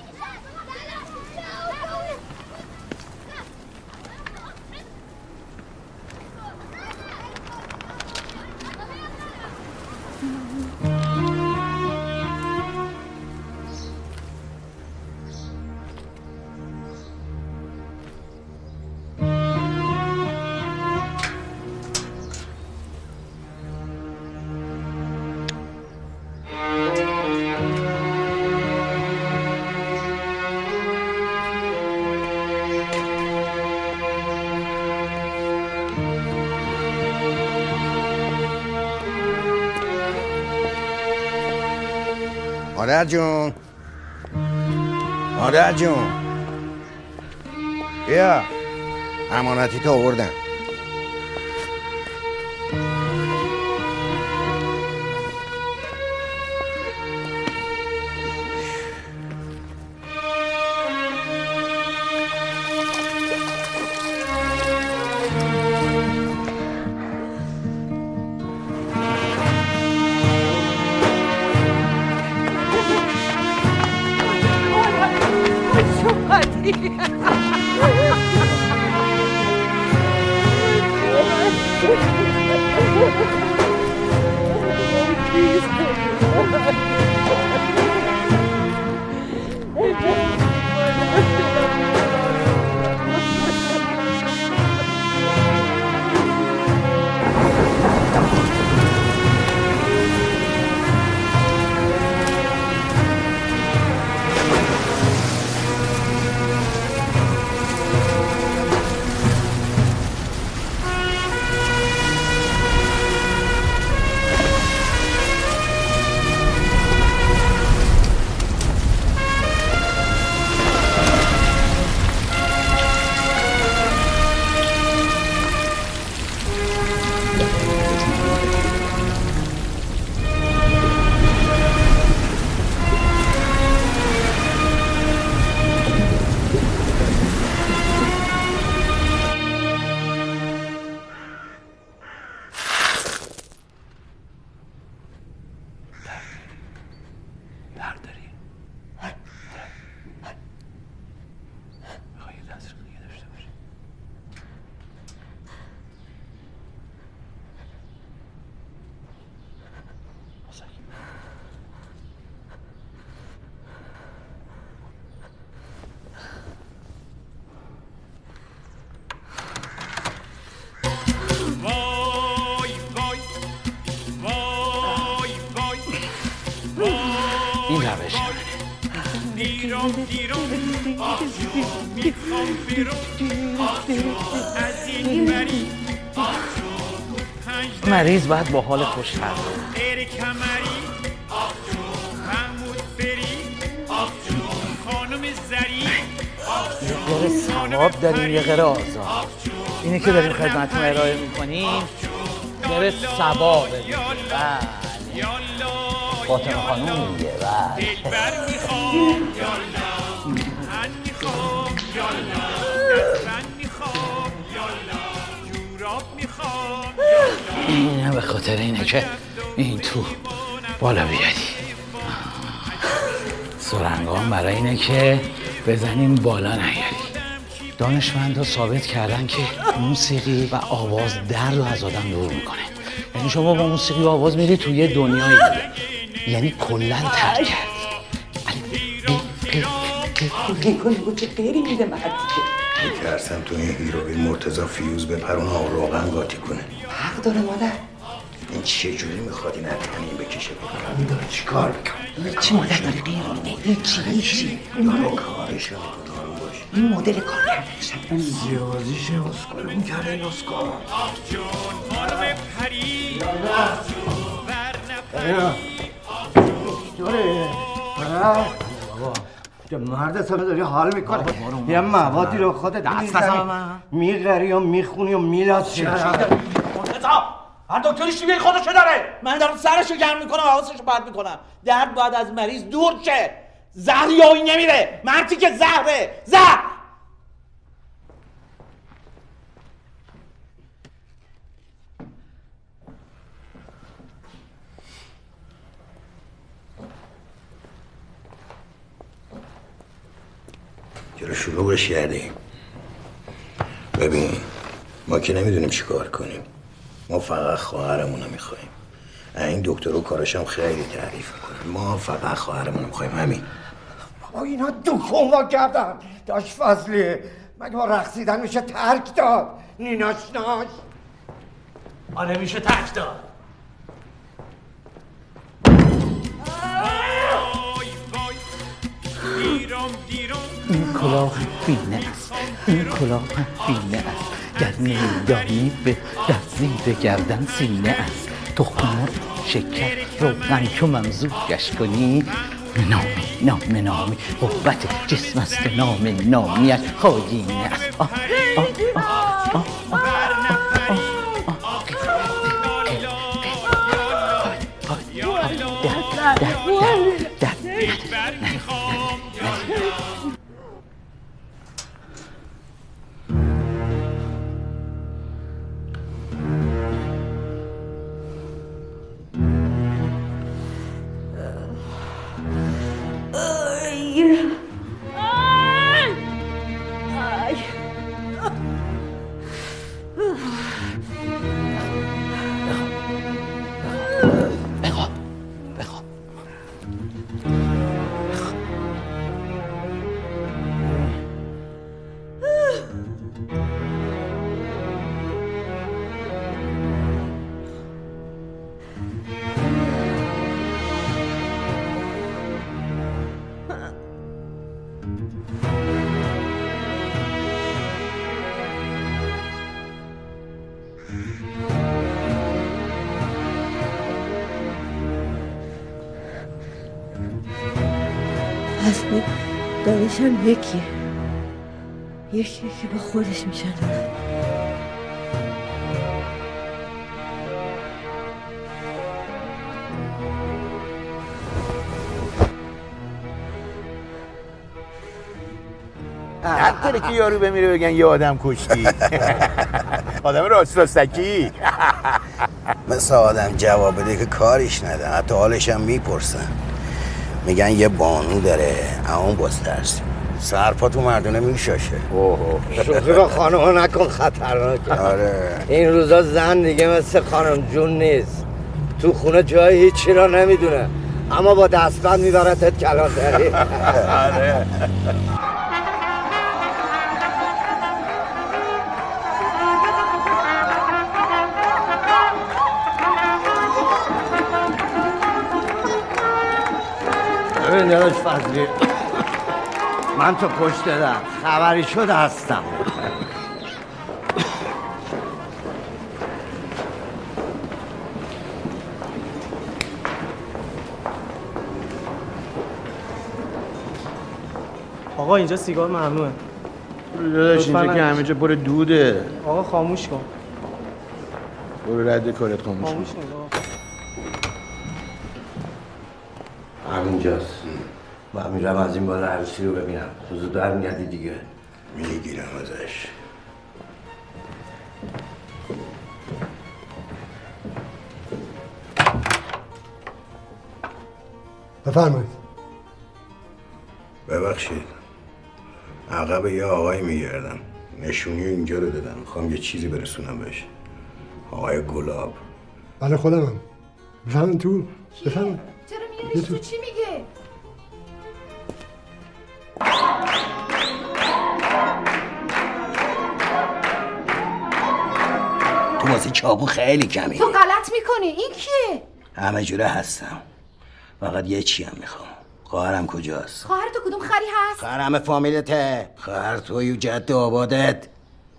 مادر جون. مادر جون. بیا. امانتی تو آوردم. باید با حال خوش بزنه. یه ثواب داریم یه قره آزاد. اینه که داریم خدمتتون ارائه می‌کنیم. قره ثوابه. بله. فاطمه خانوم میگه بله اینه به خاطر اینه که این تو بالا بیادی. سرنگان برای اینه که بزنیم بالا نیاری دانشمندها ثابت کردن که موسیقی و آواز درد رو از آدم دور می‌کنه. یعنی شما با موسیقی و آواز میری توی یه دنیایی دیگه. یعنی کلا ترک کرد نگو نگو چه غیری میده میترسم تو این هیروین مرتزا فیوز به پرون آب روغن قاطی کنه. حق داره مادر. این چه جوری می‌خواد این اتنی بکشه؟ این داره؟ چی؟ کار می‌کنه چی؟ مادر داره غیر میده هیچی هیچی داره کارش این مدل کار کردنش زیازیش اسکارون کرده این اسکار دوره بابا. تو مرد سمه داری حال می‌کنه یه موادی رو خودت. میغری و می‌خونی و میلاسی هر دکتری شیوه خودشو داره من دارم سرشو گرم می‌کنم و حواسشو پرت می‌کنم درد باید از مریض دور شه زهر یایی نمیره مرتی که زهره زهر چرا شلوغش کردیم. ببین ما که نمی‌دونیم چی کار کنیم. ما فقط خواهرمون رو می‌خوایم این دکتر و کارش هم خیلی تعریف می‌کنه. ما فقط خواهرمون رو می‌خوایم همین. بابا اینا دکون وا کردن. داشت فضلی مگه با رقصیدن میشه ترک داد؟ نیناش ناش. آره میشه تک داد. این کلاه فیله است این کلاه فیله است گر نمیدانی به در زیر گردن سینه است تخم مرغ شکر روغن چو ممزوجش کنی نامی نام نامی قوت جسم است نام نامیش خاگینه است آه آه آه دانشم یکیه. یکی که با خودش میشن. حق که یارو بمیره بگن یه آدم کشتی. (laughs) آدم راست راستکی (laughs) مثل آدم جواب بده که کاریش نده حتی حالش هم می‌پرسن. میگن یه بانو داره اون باز ترسی سرپا تو مردونه میشاشه شوخی با خانم نکن خطرناکه. آره. این روزا زن دیگه مثل خانم جون نیست. تو خونه جای هیچی را نمی‌دونه. اما با دستبند میبرتت کلانتری. (laughs) آره. ببین داداش فضلی. من تو پشت در خبری شد هستم. آقا اینجا سیگار ممنوعه. داداش اینجا که. همه جا پر دوده. آقا خاموش کن. برو رد کارت خاموش خاموش کن آقا. همینجاست. من میرم از این بالا عروسی رو ببینم. تو در میگردی دیگه. می‌گیرم ازش. بفرمایید. ببخشید. عقب یه آقای میگردم. نشونی اینجا رو دادم. می‌خوام یه چیزی برسونم بهش. آقای گلاب. بله خودمم. بفهمم تو. بفهمم چرا تو. چی میگه تو واسه چابون خیلی کمی. تو غلط می‌کنی این کیه؟ همه جوره هستم. فقط یه چی هم می‌خوام. خواهرم کجاست؟ خواهر تو کدوم خری هست؟ خواهرم فامیلته. خواهر توی جد آبادت.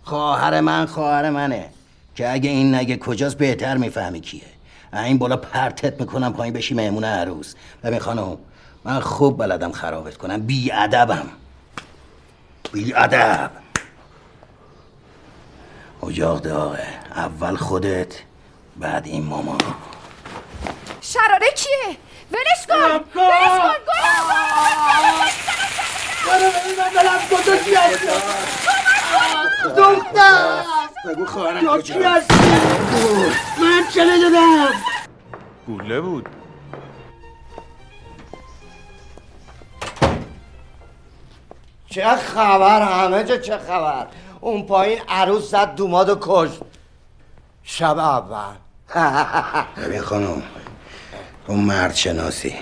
خواهر من خواهر منه. که اگه این نگه کجاست بهتر می‌فهمی کیه. این بالا پرتت می‌کنم پایین بشی مهمون عروس. ببین خانم من خوب بلدم خرابت کنم. بی ادبم بی ادب اجاق داغه. اول خودت بعد این مامان شراره کیه؟ ولش کن. ولش کن. دختر بگو؟ من چه دادم گوله بود چه خبر؟ همه جا چه خبر اون پایین عروس زد دوماد و کشت. شب اول. (laughs) ببین خانم تو مرد شناسی.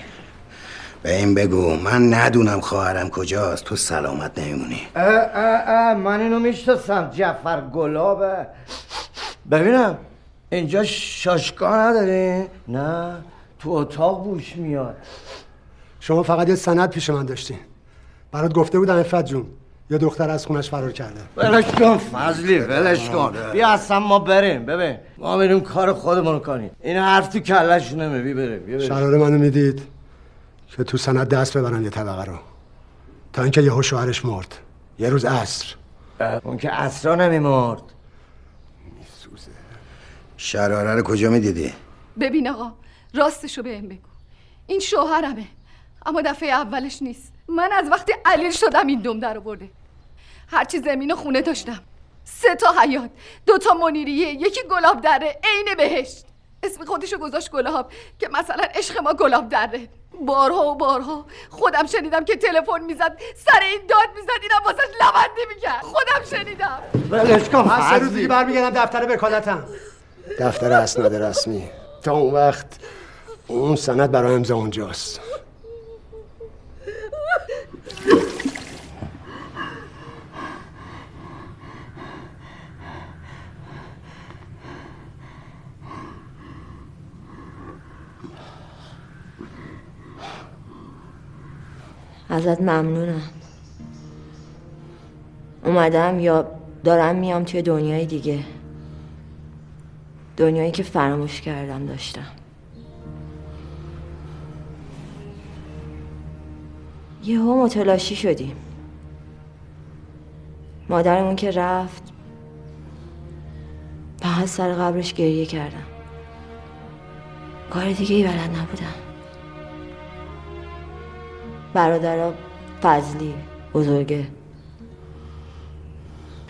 به این بگو من ندونم خواهرم کجاست تو سلامت نمیمونی. اه اه اه من اینو می‌شناسم جعفر گلابه. ببینم اینجا شاشکا نداری؟ نه تو اتاق بوش میاد. شما فقط یه سند پیش من داشتین برات گفته بودم افت جون یه دختر از خونش فرار کرده. ولش کن. فضلی ولش کن. بیا اصلا ما بریم ببین. ما بریم کار خودمون رو کنیم. این حرف تو کلش نمیبی بریم. شراره منو می‌دید. که تو سند دست ببرن یه طبقه رو. تا اینکه یهو شوهرش مرد. یه روز عصر. اون که اصرا نمیمرد. شراره رو کجا می‌دیدی؟ ببین آقا راستشو بهم بگو. این شوهرمه. اما دفعه اولش نیست. من از وقتی علیل شدم این دم در آورده. هرچی زمین و خونه داشتم. سه تا حیات دو تا منیریه یکی گلاب دره عین بهشت. اسم خودشو گذاشت گلاب که مثلا عشق ما گلاب دره بارها و بارها خودم شنیدم که تلفن می‌زد سر این داد می‌زد اینم واسش لبنده می‌کرد. خودم شنیدم. ولش کن من سه روز دیگه برمیگردم دفتر وکالتم دفتر اسناد رسمی. تا اون وقت اون سند برای امضا اونجاست. ازت ممنونم. اومدم یا دارم میام توی دنیای دیگه. دنیایی که فراموش کردم داشتم. یهو متلاشی شدیم. مادرمون که رفت فقط سر قبرش گریه کردم. کار دیگه ای بلد نبودم. برادرها فضلی بزرگه.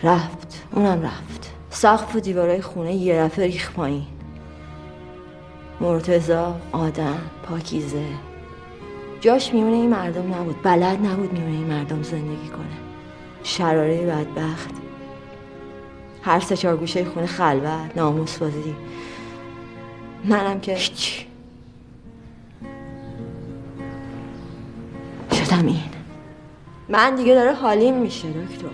رفت اونم رفت. سقف و دیوارای خونه یه دفعه ریخ پایین. مرتزا آدم پاکیزه. جاش میونه این مردم نبود. بلد نبود میونه این مردم زندگی کنه. شراره بدبخت. هر سه چهار گوشه خونه خلوت ناموس بازی. منم که هیچ. شدم این من دیگه داره حالیم میشه دکتر.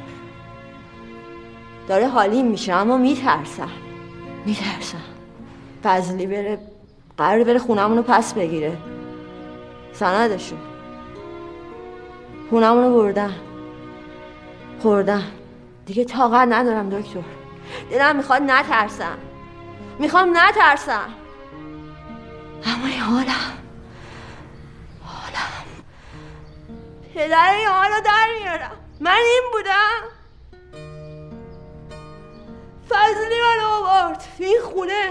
داره حالیم میشه اما میترسم. میترسم. فضلی بره قرار بره خونمونو پس بگیره. سندشو. خونمونو بردن. خوردن. دیگه طاقت ندارم دکتر. دلم می‌خواد نترسم. می‌خوام نترسم. اما این حالم. پدر این حالو در میارم. من این بودم. فضلی من آورد. این خونه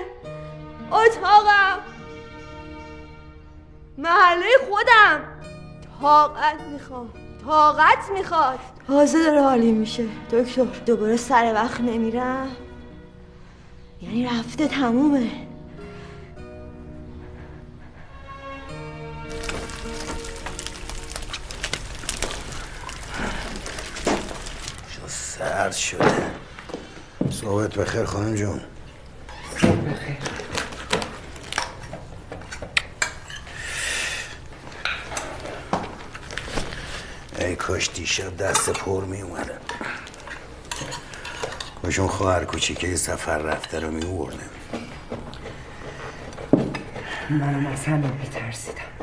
اتاقم. محله خودم. طاقت می‌خوام طاقت می‌خواد. تازه داره حالی میشه. دکتر دوباره سر وقت نمیرم. یعنی رفته تمومه. سرد شده. صحبت بخیر خانم جون. ای کاش دیشب دست پر می اومدم کاش اون خواهر کوچیکه سفر رفته رو می بردم منم از همه میترسیدم.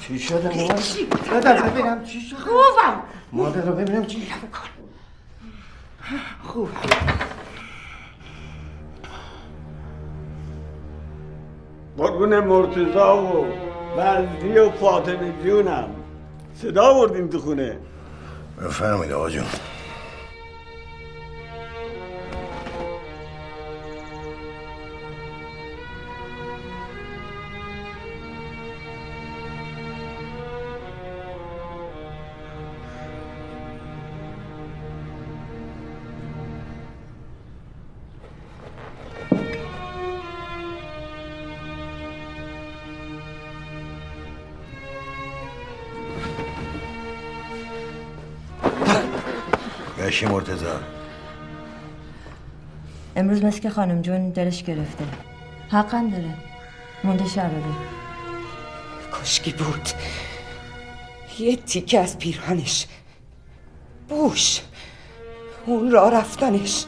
چی شده مامان؟ چی؟ مادر ببینم چی شده. خوبم. مادر رو ببینم چی خوب. قربون مرتزا و وزدی و فاطمه جونم. صدا بردیم تو خونه. بفرمایید آقا جون. گشی مرتزا امروز مثل که خانم جون دلش گرفته. حقم داره. مونده شراره کشکی بود. یه تیکه از پیرهنش. بوش. اون را رفتنش.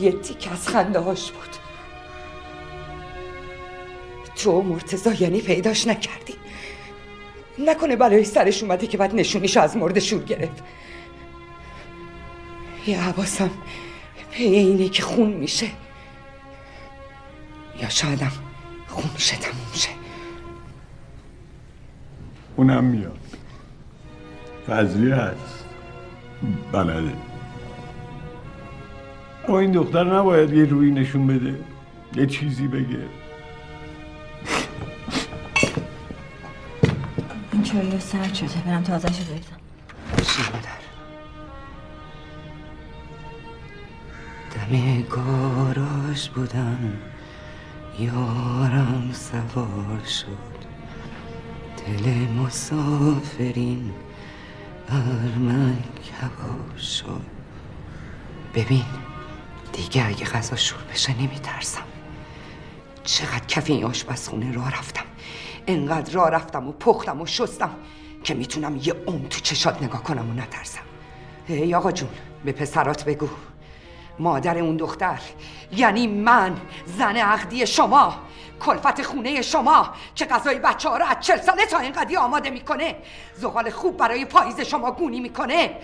یه تیکه از خنده هاش بود. تو مرتزا یعنی پیداش نکردی. نکنه برای سرش اومده که بعد نشونیش از مرد شور گرفت. یه حواسم به اینه که خون میشه. یا شایدم خونش تموم شه اونم میاد. فضلی هست. بلده اما این دختر نباید یه روی نشون بده. یه چیزی بگه. این چایی سرد شده. برم تازه بریزم دم گاراژ بودم یارم سوار شد. دل مسافرین بر من کبار شد. ببین دیگه اگه غذا شور بشه نمیترسم. چقدر کف این آشپزخونه راه رفتم. انقدر راه رفتم و پختم و شستم که می‌تونم یه عمر تو چشات نگاه کنم و نترسم. ای آقا جون به پسرات بگو. مادر اون دختر. یعنی من زن عقدی شما کلفت خونه شما که غذای بچه ها رو از چل ساله تا اینقدی آماده می‌کنه. زغال خوب برای پاییز شما گونی می‌کنه.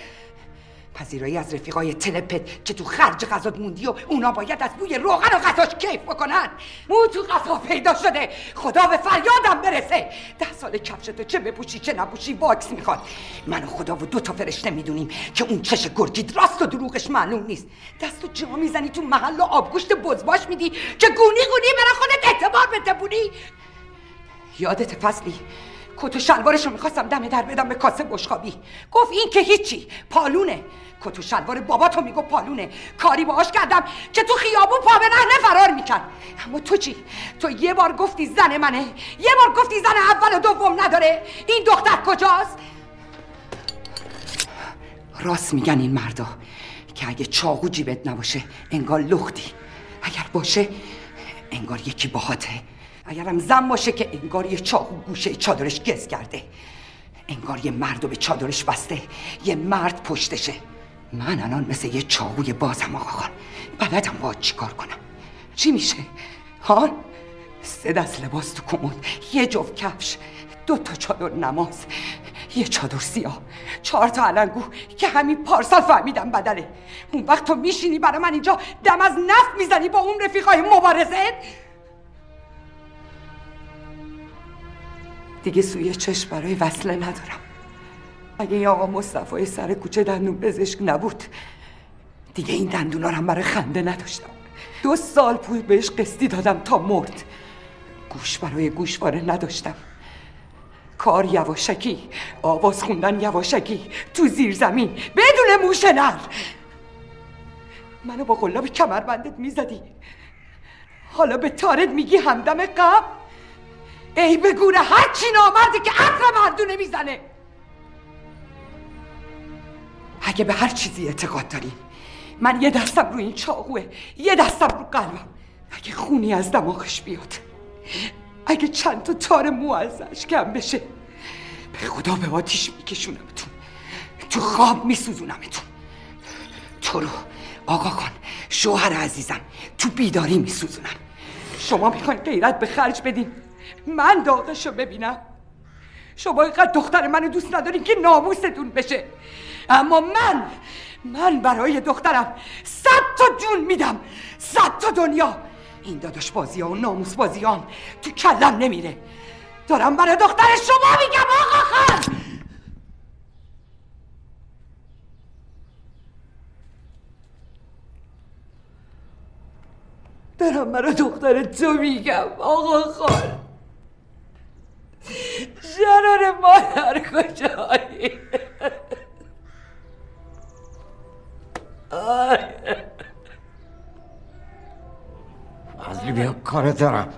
پذیرایی از رفیقای تلپت که تو خرج غذات موندی و اونا باید از بوی روغن و غذاش کیف بکنن. مو تو غذا پیدا شده. خدا به فریادم برسه. ده سال کفشتو چه بپوشی چه نپوشی واکس می‌خواد. من و خدا و دو تا فرشته می‌دونیم که اون چش گرگید راست و دروغش معلوم نیست. دستو جا می‌زنی تو محل و آبگوشت بزباش میدی که گونی گونی برا خودت اعتبار بتبونی. یادت فصلی کت و شلوارش رو می‌خواستم دم در بدم به کاسه بشخابی گفت این که هیچی. پالونه. کت و شلوار باباتو میگو پالونه. کاری باهاش کردم که تو خیابون پا به رهنه فرار می‌کرد. اما تو چی؟ تو یه بار گفتی زن منه. یه بار گفتی زن اول و دوم نداره. این دختر کجاست؟ راست میگن این مردا که اگه چاقو جیبت نباشه انگار لختی. اگر باشه انگار یکی باهاته. اگرم زن باشه که انگار یه چاقو گوشه چادرش گز کرده. انگار یه مرد رو به چادرش بسته. یه مرد پشتشه. من الان مثل یه چاقوی بازم آقا خان بلدم باید چیکار کنم چی میشه؟ هان؟ سه دست لباس تو کمد یه جفت کفش دو تا چادر نماز یه چادر سیاه چهار تا علنگو که همین پارسال فهمیدم بدله اون وقت تو میشینی برای من اینجا دم از نفت می‌زنی با اون رفیقای مبارزه دیگه سوی چشم برای وصله ندارم اگه این آقا مصطفی سر کوچه دندون پزشک نبود دیگه این دندونا رو هم برای خنده نداشتم. دو سال پول بهش قسطی دادم تا مرد. گوش برای گوشواره نداشتم. کار یواشکی آواز خوندن یواشکی تو زیر زمین بدون موشه نر. منو با قلاب کمربندت می‌زدی. حالا به تارد میگی همدم قبل؟ ای به گوره هر چی نامردی که عطر مردونه می‌زنه. اگه به هر چیزی اعتقاد داریم من یه دستم رو این چاقوه یه دستم رو قلبم. اگه خونی از دماغش بیاد اگه چند تا تار مو ازش کم بشه به خدا به آتیش میکشونمتون. تو خواب میسوزونمتون. تو رو آقا کن شوهر عزیزم تو بیداری میسوزونم. شما می‌خواین غیرت به خرج بدین؟ من داغشو ببینم. شما اینقدر دختر منو دوست ندارین که ناموستون بشه. اما من من برای دخترم صد تا جون میدم صد تا دنیا. این داداش بازی ها و ناموس بازی ها تو کلم نمیره. دارم برای دختر شما میگم آقا خان! دارم برای دختر تو میگم آقا خان! شرار مادر کجایی؟ فضلی بیا کار دارم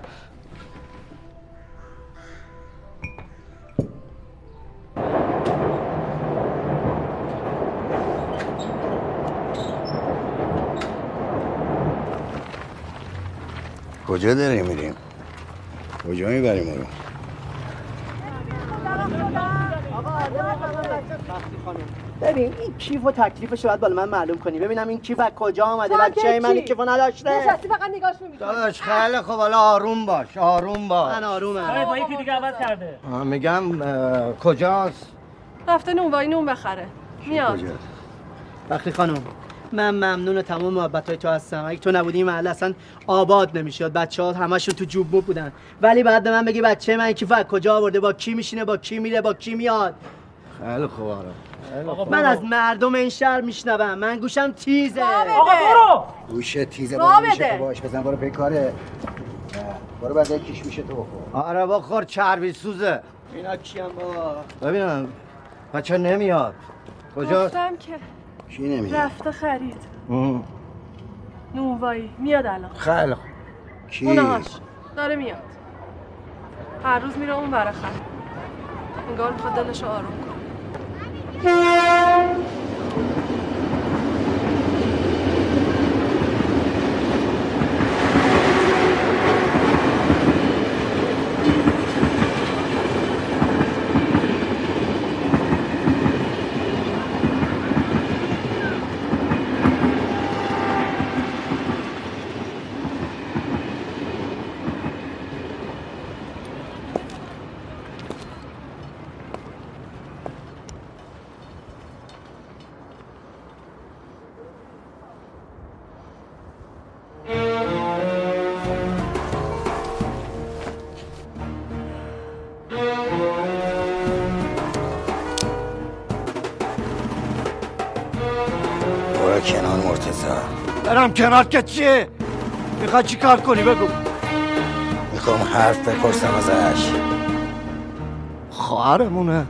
کجا داریم میریم کجا می‌بریم رو ببین این کیف و تکلیفش رو باید بالا من معلوم کنی. ببینم این کیف از کجا آمده بچه من؟ این کیفو نداشته؟ نشستی فقط نگاش می‌کنی. داداش خیلی خب حالا آروم باش آروم باش. من آرومم. آره با یکی دیگه عوض کرده. آه، میگم کجاست؟ رفته نونوایی نون بخره. میاد. بختی خانم. من ممنون تمام محبت های تو هستم. اگه تو نبودی این محله اصلا آباد نمی‌شد. بچه ها همشون تو جوب بودن. ولی بعد به من بگی بچه من کیف از کجا آورده؟ با کی میشینه؟ با کی میره؟ با کی میاد؟ خیلی خوب آره. خوب. من از مردم این شهر میشنوم. من گوشم تیزه. آقا برو. گوشه تیزه میشه باش بزن برو پیکاره برو بعد یکیش میشه تو بخور. آره بخور چربی سوزه. اینا کیم با ببینم بچه نمیاد. کجا؟ گفتم که کی نمیاد رفته خرید. نونوایی میاد الان. خوب. کی؟ اونهاش داره میاد. هر روز میره اون برای خرید. انگار می‌خواد دلشو آروم کنه. برم کنار که چیه؟ می‌خوای چی کار کنی؟ بگو. می‌خوام حرف بپرسم ازش. خواهرمونه.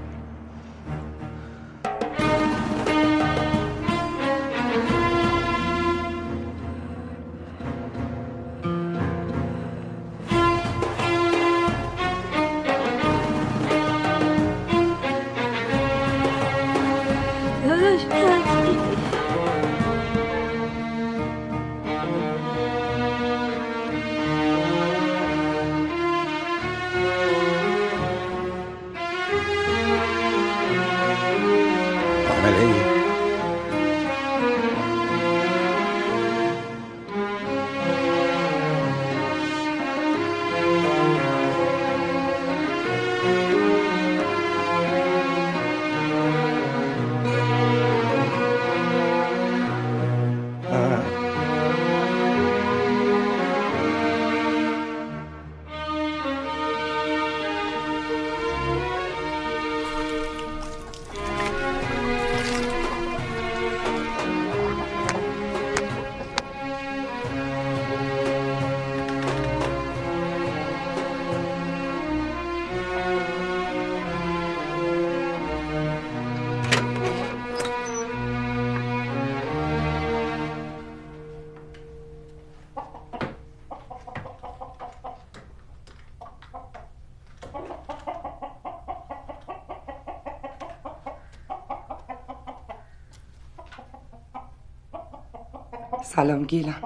سلام گیلم.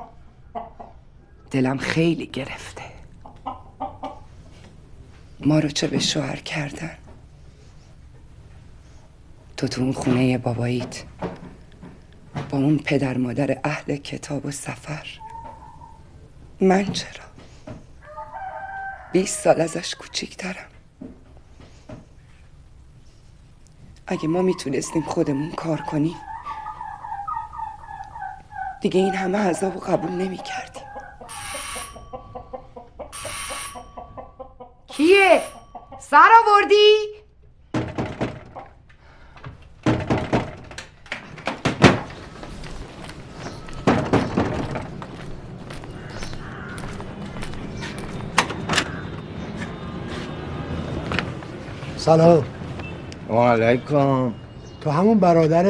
دلم خیلی گرفته. ما رو چه به شوهر کردن؟ تو تو اون خونه باباییت با اون پدر مادر اهل کتاب و سفر. من چرا؟ بیست سال ازش کوچیکترم. اگه ما می‌تونستیم خودمون کار کنیم دیگه این همه عذاب و قبول نمی کردیم کیه؟ سر آوردی؟ سلام علیکم تو همون برادر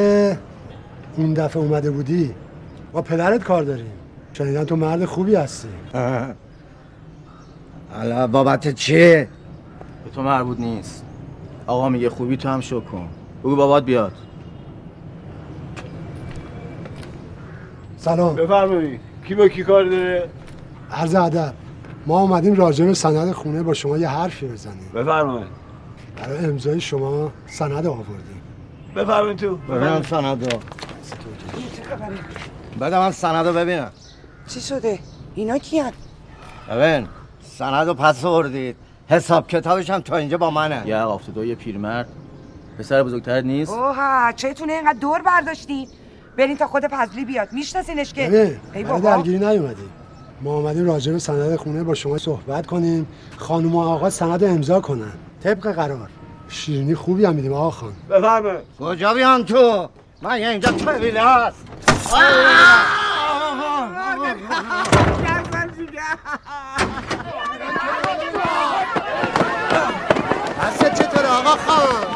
اون دفعه اومده بودی با پدرت کار داریم شنیدم تو مرد خوبی هستی. حالا بابت چیه؟ به تو مربوط نیست. آقا میگه خوبی تو هم شو کن. بگو بابات بیاد. سلام. بفرمایید. کی با کی کار داره؟ عرض ادب ما اومدیم راجع به سند خونه با شما یه حرفی بزنیم. بفرمایید. برای امضای شما سند آوردیم. بفرمایید تو. ببینم سندو بده من سندو ببینم. چی شده؟ اینا کیان؟ ببین سندو پس آوردید. حساب کتابش هم تا اینجا با منه. یه آفت دو یه پیرمرد. پسر بزرگترت نیست؟ اوه چتونه اینقدر دور برداشتین برین تا خود پزلی بیاد. میشناسینش که. ببین ای بابا. درگیری نیومدیم ما اومدیم راجع به سند خونه با شما صحبت کنیم. خانم و آقا سند رو امضا کنن. طبق قرار. شیرینی خوبی هم میدیم آقا خان. بفرمایید. کجا بیان تو؟ من یه اینجا طویله هست؟ دست چطور آقا خان؟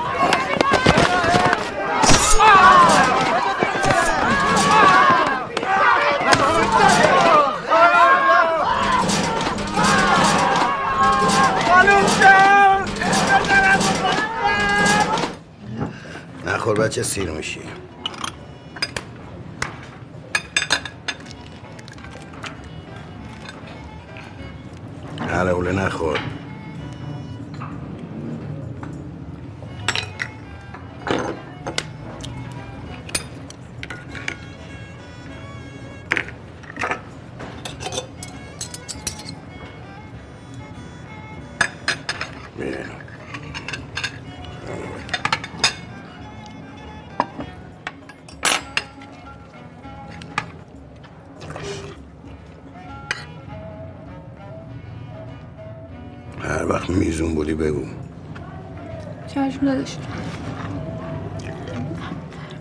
نخور بچه سیر میشی. حلوله نخور دادش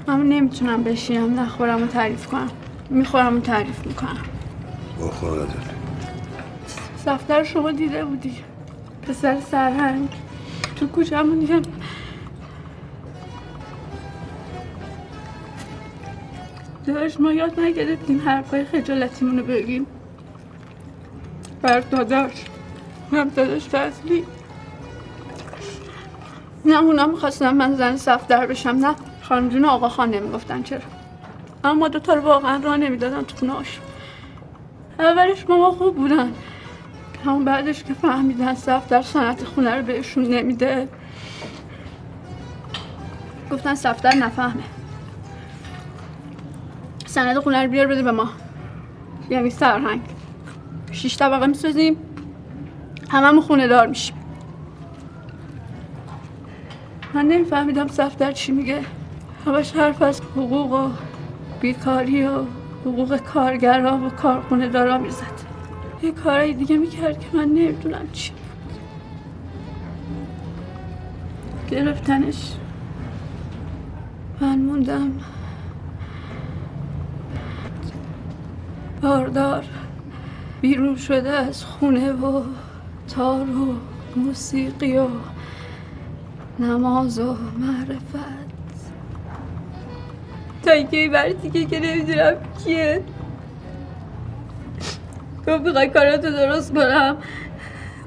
من نمی‌تونم بشینم نخورم و تعریف کنم. می‌خورم و تعریف می‌کنم. بخور سفتر شما دیده بودی. پسر سرهنگ. تو کوچه‌مون دیدم. داداش ما یاد نگرفتیم حرفای خجالتیمون رو بگیم. بر داداش. هم داداش فضلی. نه اونا می‌خواستن من زن سفتر بشم نه. خانم آقا خان نمی‌گفتن چرا. اما دوتا رو واقعا راه نمی‌دادن تو خونهاش اولش ماما خوب بودن. همون بعدش که فهمیدن سفتر سنت خونه رو بهشون نمیده. گفتن سفتر نفهمه. سند خونه رو بیار بده به ما. یعنی سرهنگ. شیش طبقه می‌سازیم. هممون خونه دار میشیم. من نمیفهمیدم سفتر چی میگه. همش حرف از حقوق و بیکاری و حقوق کارگرا و کارخونه دارا می‌زد. یه کارهای دیگه می‌کرد که من نمی‌دونم چی گرفتنش. من موندم. باردار. بیرون شده از خونه و تار و موسیقی و نماز و معرفت. تا اینکه این بر دیگه که نمی‌دونم کیه. گفت می‌خوای کاراتو درست کنم؟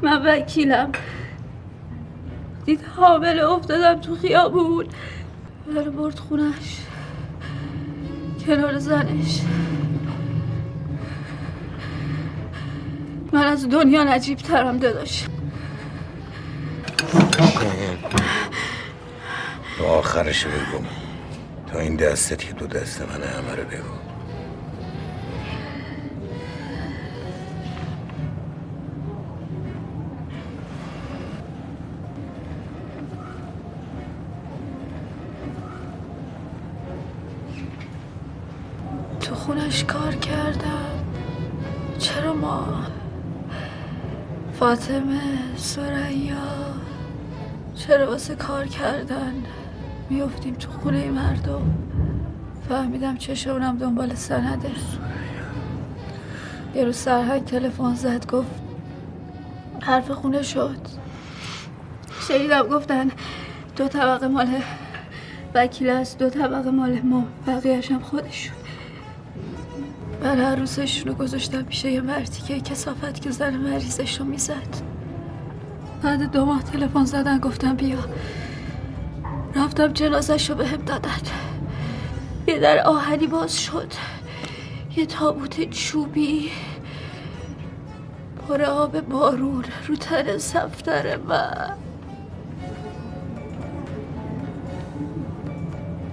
من وکیلم. دید حامله افتادم تو خیابون. برو برد خونش. کنار زنش. من از دنیا نجیب ترم داداش. تو آخرش بگو. تا این دستت که دو دست من همه رو بگو. تو خونش کار کردم. چرا ما؟ فاطمه سریا. چرا واسه کار کردن؟ میفتیم تو خونه مردم فهمیدم چشمونم دنبال سنده یه روز سرهنگ تلفن زد گفت حرف خونه شد. شنیدم گفتن دو طبقه مال وکیل است دو طبقه مال ما بقیهش هم خودشون. من عروسشون رو گذاشتم پیش یه مردی که کسافت که زن مریضش رو می‌زد. بعد دو ماه تلفن زدن گفتم بیا. رفتم جنازش رو هم دادن. یه در آهنی باز شد. یه تابوت چوبی. پر آب بارون رو تن سفتر من.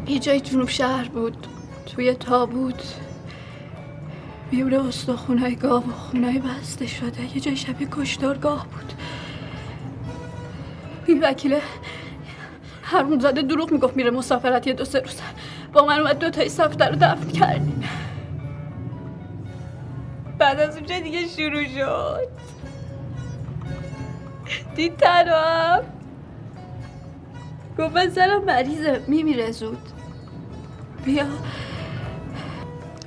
یه جای جنوب شهر بود. توی تابوت. میونه استخونای گاو و خونای بسته شده. یه جای شبیه کشتارگاه بود. این وکیله حروم زده دروغ می‌گفت میره مسافرت یه دو سه روز. با من اومد دو تای سفتر رو دفن کردیم. بعد از اونجا دیگه شروع شد. دید تنها گفت من مریضه. میمیره زود. بیا.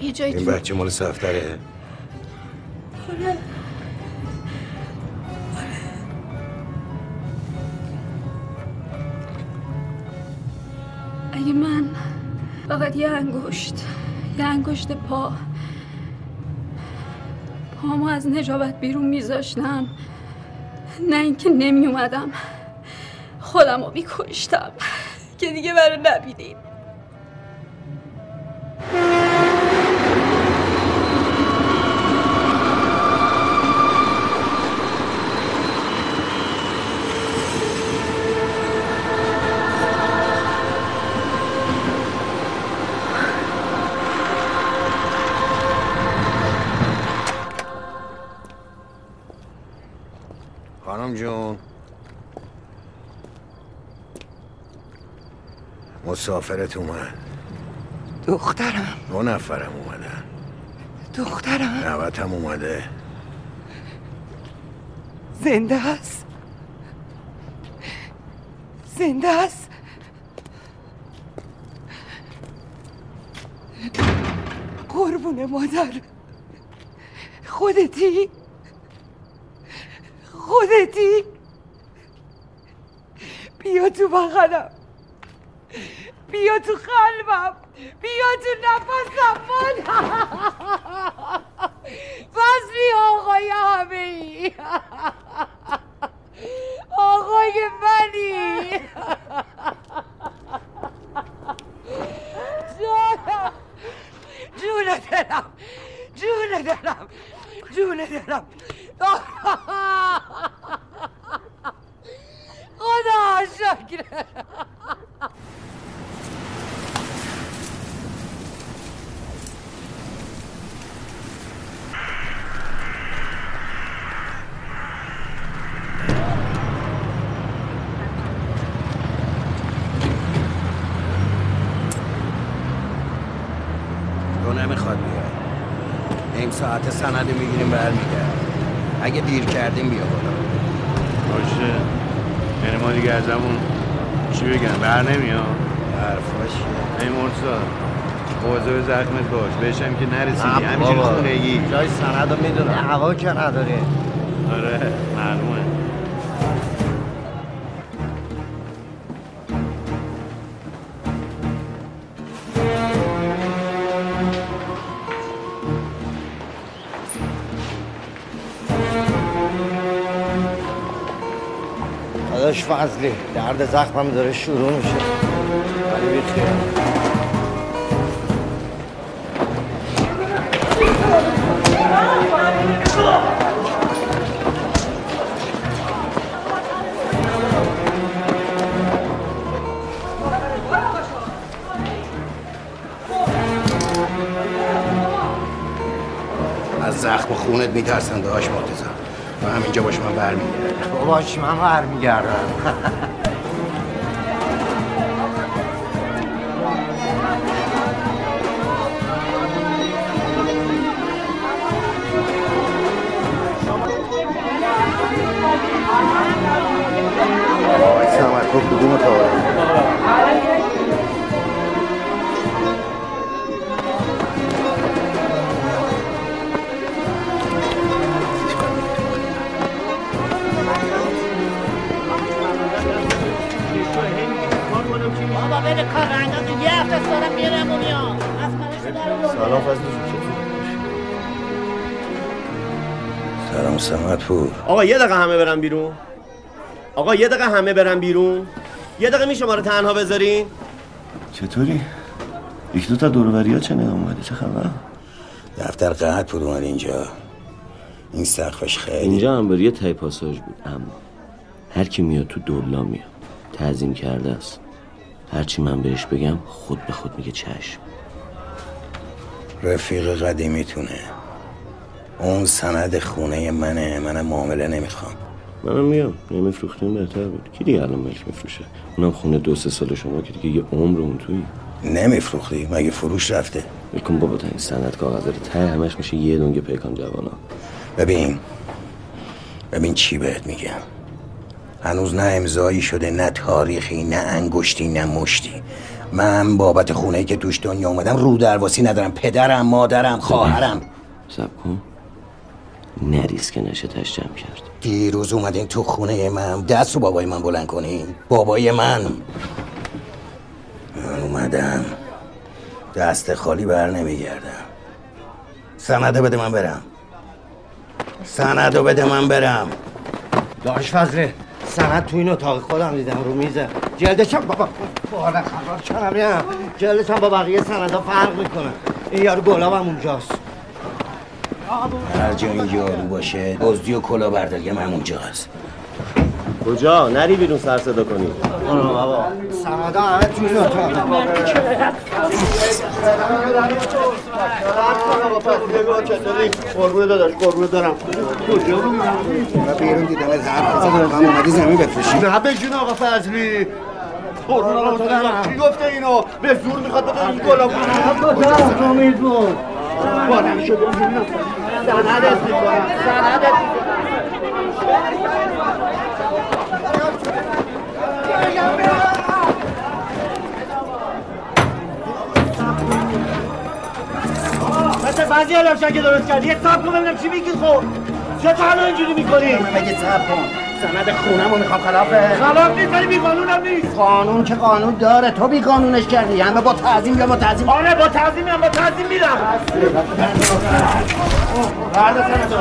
یه جای این بچه مال سفتره. آره. اگه من. فقط یه انگشت یه انگشت پا. پامو از نجابت بیرون میذاشتم. نه اینکه نمی اومدم خودم رو میکشتم. که دیگه برای نبینیم. مسافرت اومد. دخترم. دو نفرم اومدن. دخترم. نوتم اومده. زنده است زنده است قربون مادر. خودتی؟ خودتی؟ بیا تو بغلم. بیا تو قلبم. بیا تو نفسم مادر فصلی آقای همه ای آقای منی. جانم. جون دلم. جون دلم. جون دلم. خدا شکر تو نمی‌خواد بیاد نیم ساعت سند می‌گیریم برمیگرد اگه دیر کردیم بیا بالا. باشه. یعنی ما دیگه ازمون چی بگم؟ بر نمیاد. حرفاش ای مرسا به زخمت باش. بهشم که نرسیدی. همینجوری. خونگی جای سند رو می‌دونه هوا که نداری آره معلومه. فضلی درد زخمم داره شروع میشه. ولی بیخیر از زخم خونت میترسن داشت مرتزم و همینجا باش من برمیگردم. باش من برمیگردم. آقای سمر سمت پور آقا یه دقیقه همه برن بیرون. آقا یه دقیقه همه برن بیرون. یه دقیقه میشه ما رو تنها بذارین. چطوری؟ یک دو تا دوربری ها چه اومده؟ چه خبر؟ دفتر قهد پور اومد اینجا. این سقفش خیلی اینجا هم یه تای پاساژ بود. اما هر کی میاد تو دولا میاد. تعظیم کرده است. هرچی من بهش بگم خود به خود میگه چشم. رفیق قدیمیتونه. اون سند خونه منه منم معامله نمی‌خوام. منم میام. نمیفروختیم بهتر بود. کی دیگه الان ملک میفروشه؟ اونم خونه دو سه سال شما که دیگه یه عمر اون توی نمیفروختی مگه فروش رفته؟ بکن بابا تا این سند کاغذ رو ته همش میشه یه دنگ پیکان جوانا ببین ببین چی بهت میگم. هنوز نه امضایی شده نه تاریخی نه انگشتی نه مشتی. من بابت خونه که توش دنیا اومدم رو درواسی ندارم. پدرم مادرم خواهرم. سب کن. نریز که نشه تش جمع کرد. دیروز اومدین تو خونه من. دست رو بابای من بلند کنین. بابای من. من اومدم. دست خالی بر نمیگردم. سنده بده من برم. سندو بده من برم. داش فضله سند تو این اتاق خودم دیدم رو میزه جلدش هم بابا باره خراب کنم یا جلدش هم با بقیه سندا فرق می‌کنه. این یارو گلابم اونجاست. هر جا این یارو باشه دزدی و کلا برداری من اونجاست کجا نری بیرون سر صدا کنی بابا سندا همه تو این اتاق قربونه داداش قربونه دارم کجا بیرون دیدم از حرف زدم هم اومدی زمین بفروشی نه به جون آقا فضلی قربون آقا تو کی گفته اینو به زور می‌خواد بده این گلا بود بارم شد می‌کنم سندت بعضی که درست کردی یه سب کن ببینم چی میگی خب چه تا اینجوری می‌کنی؟ بگه سب کن سند خونم رو می‌خوام خلافه خلاف نیست ولی بی قانونم نیست. قانون که قانون داره تو بی قانونش کردی. همه با تعظیم یا با تعظیم آره با تعظیم هم با تعظیم میرم. برده سندو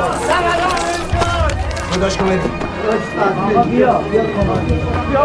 خداش کنید بیا بیا کمک بیا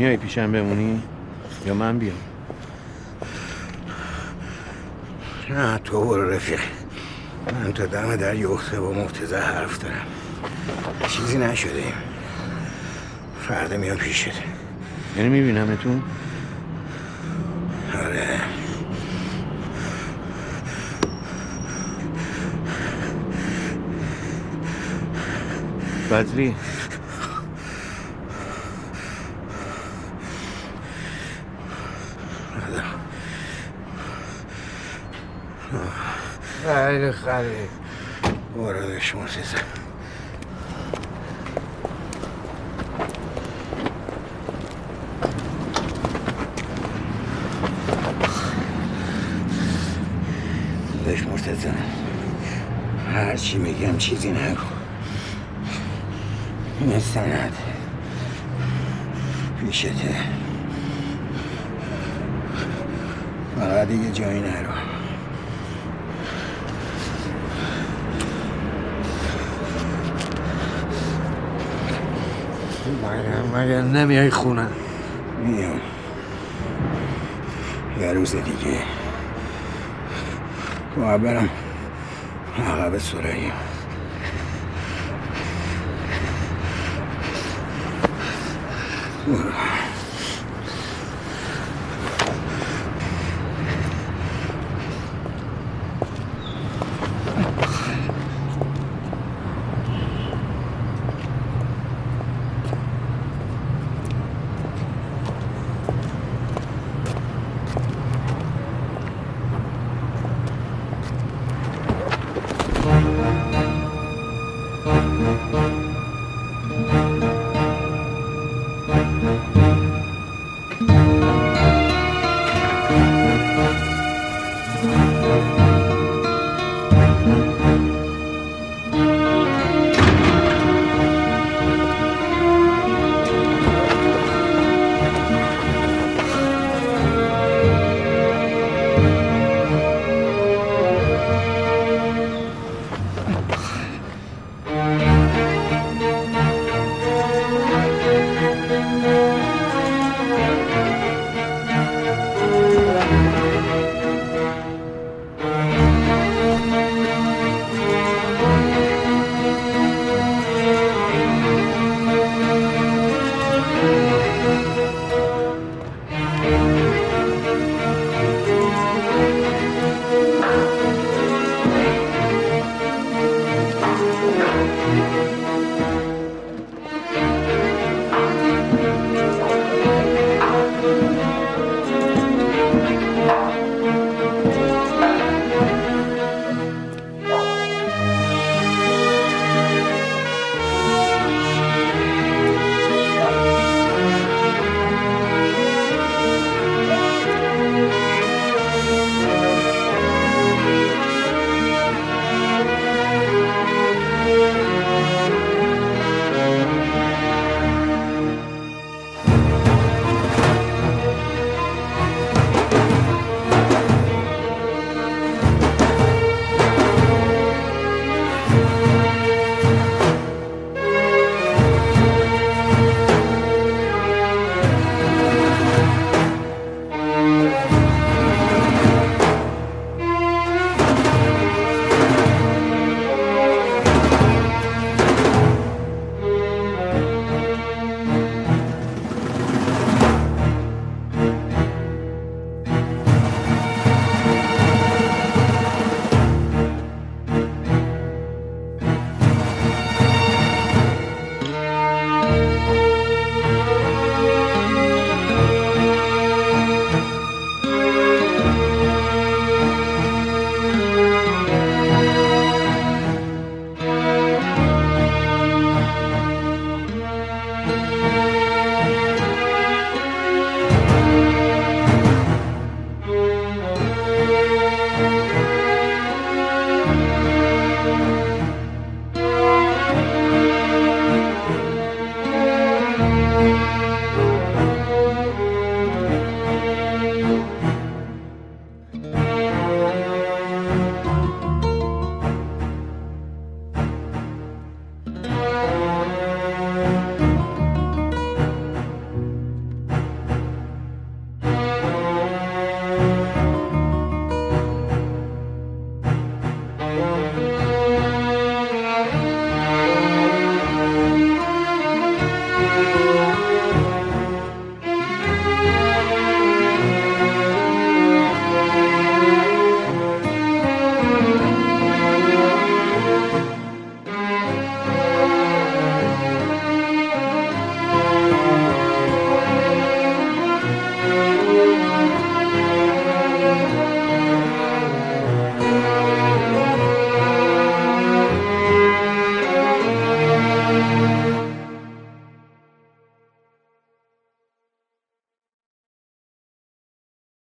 میای پیشم بمونی؟ یا من بیام؟ نه تو برو رفیق. من تا دم در یخته با مرتزه حرف دارم. چیزی نشده فردا میام پیشت. یعنی میبینمتون؟ آره. بدری؟ خیلی خیلی برادش مرتزه داداش مرتزه هر چی میگم چیزی نگو. این سند پیشته. فقط دیگه جایی نرو. مگه نمیای خونه؟ میام. یه روز دیگه. باید برم عقب سرایی. برو.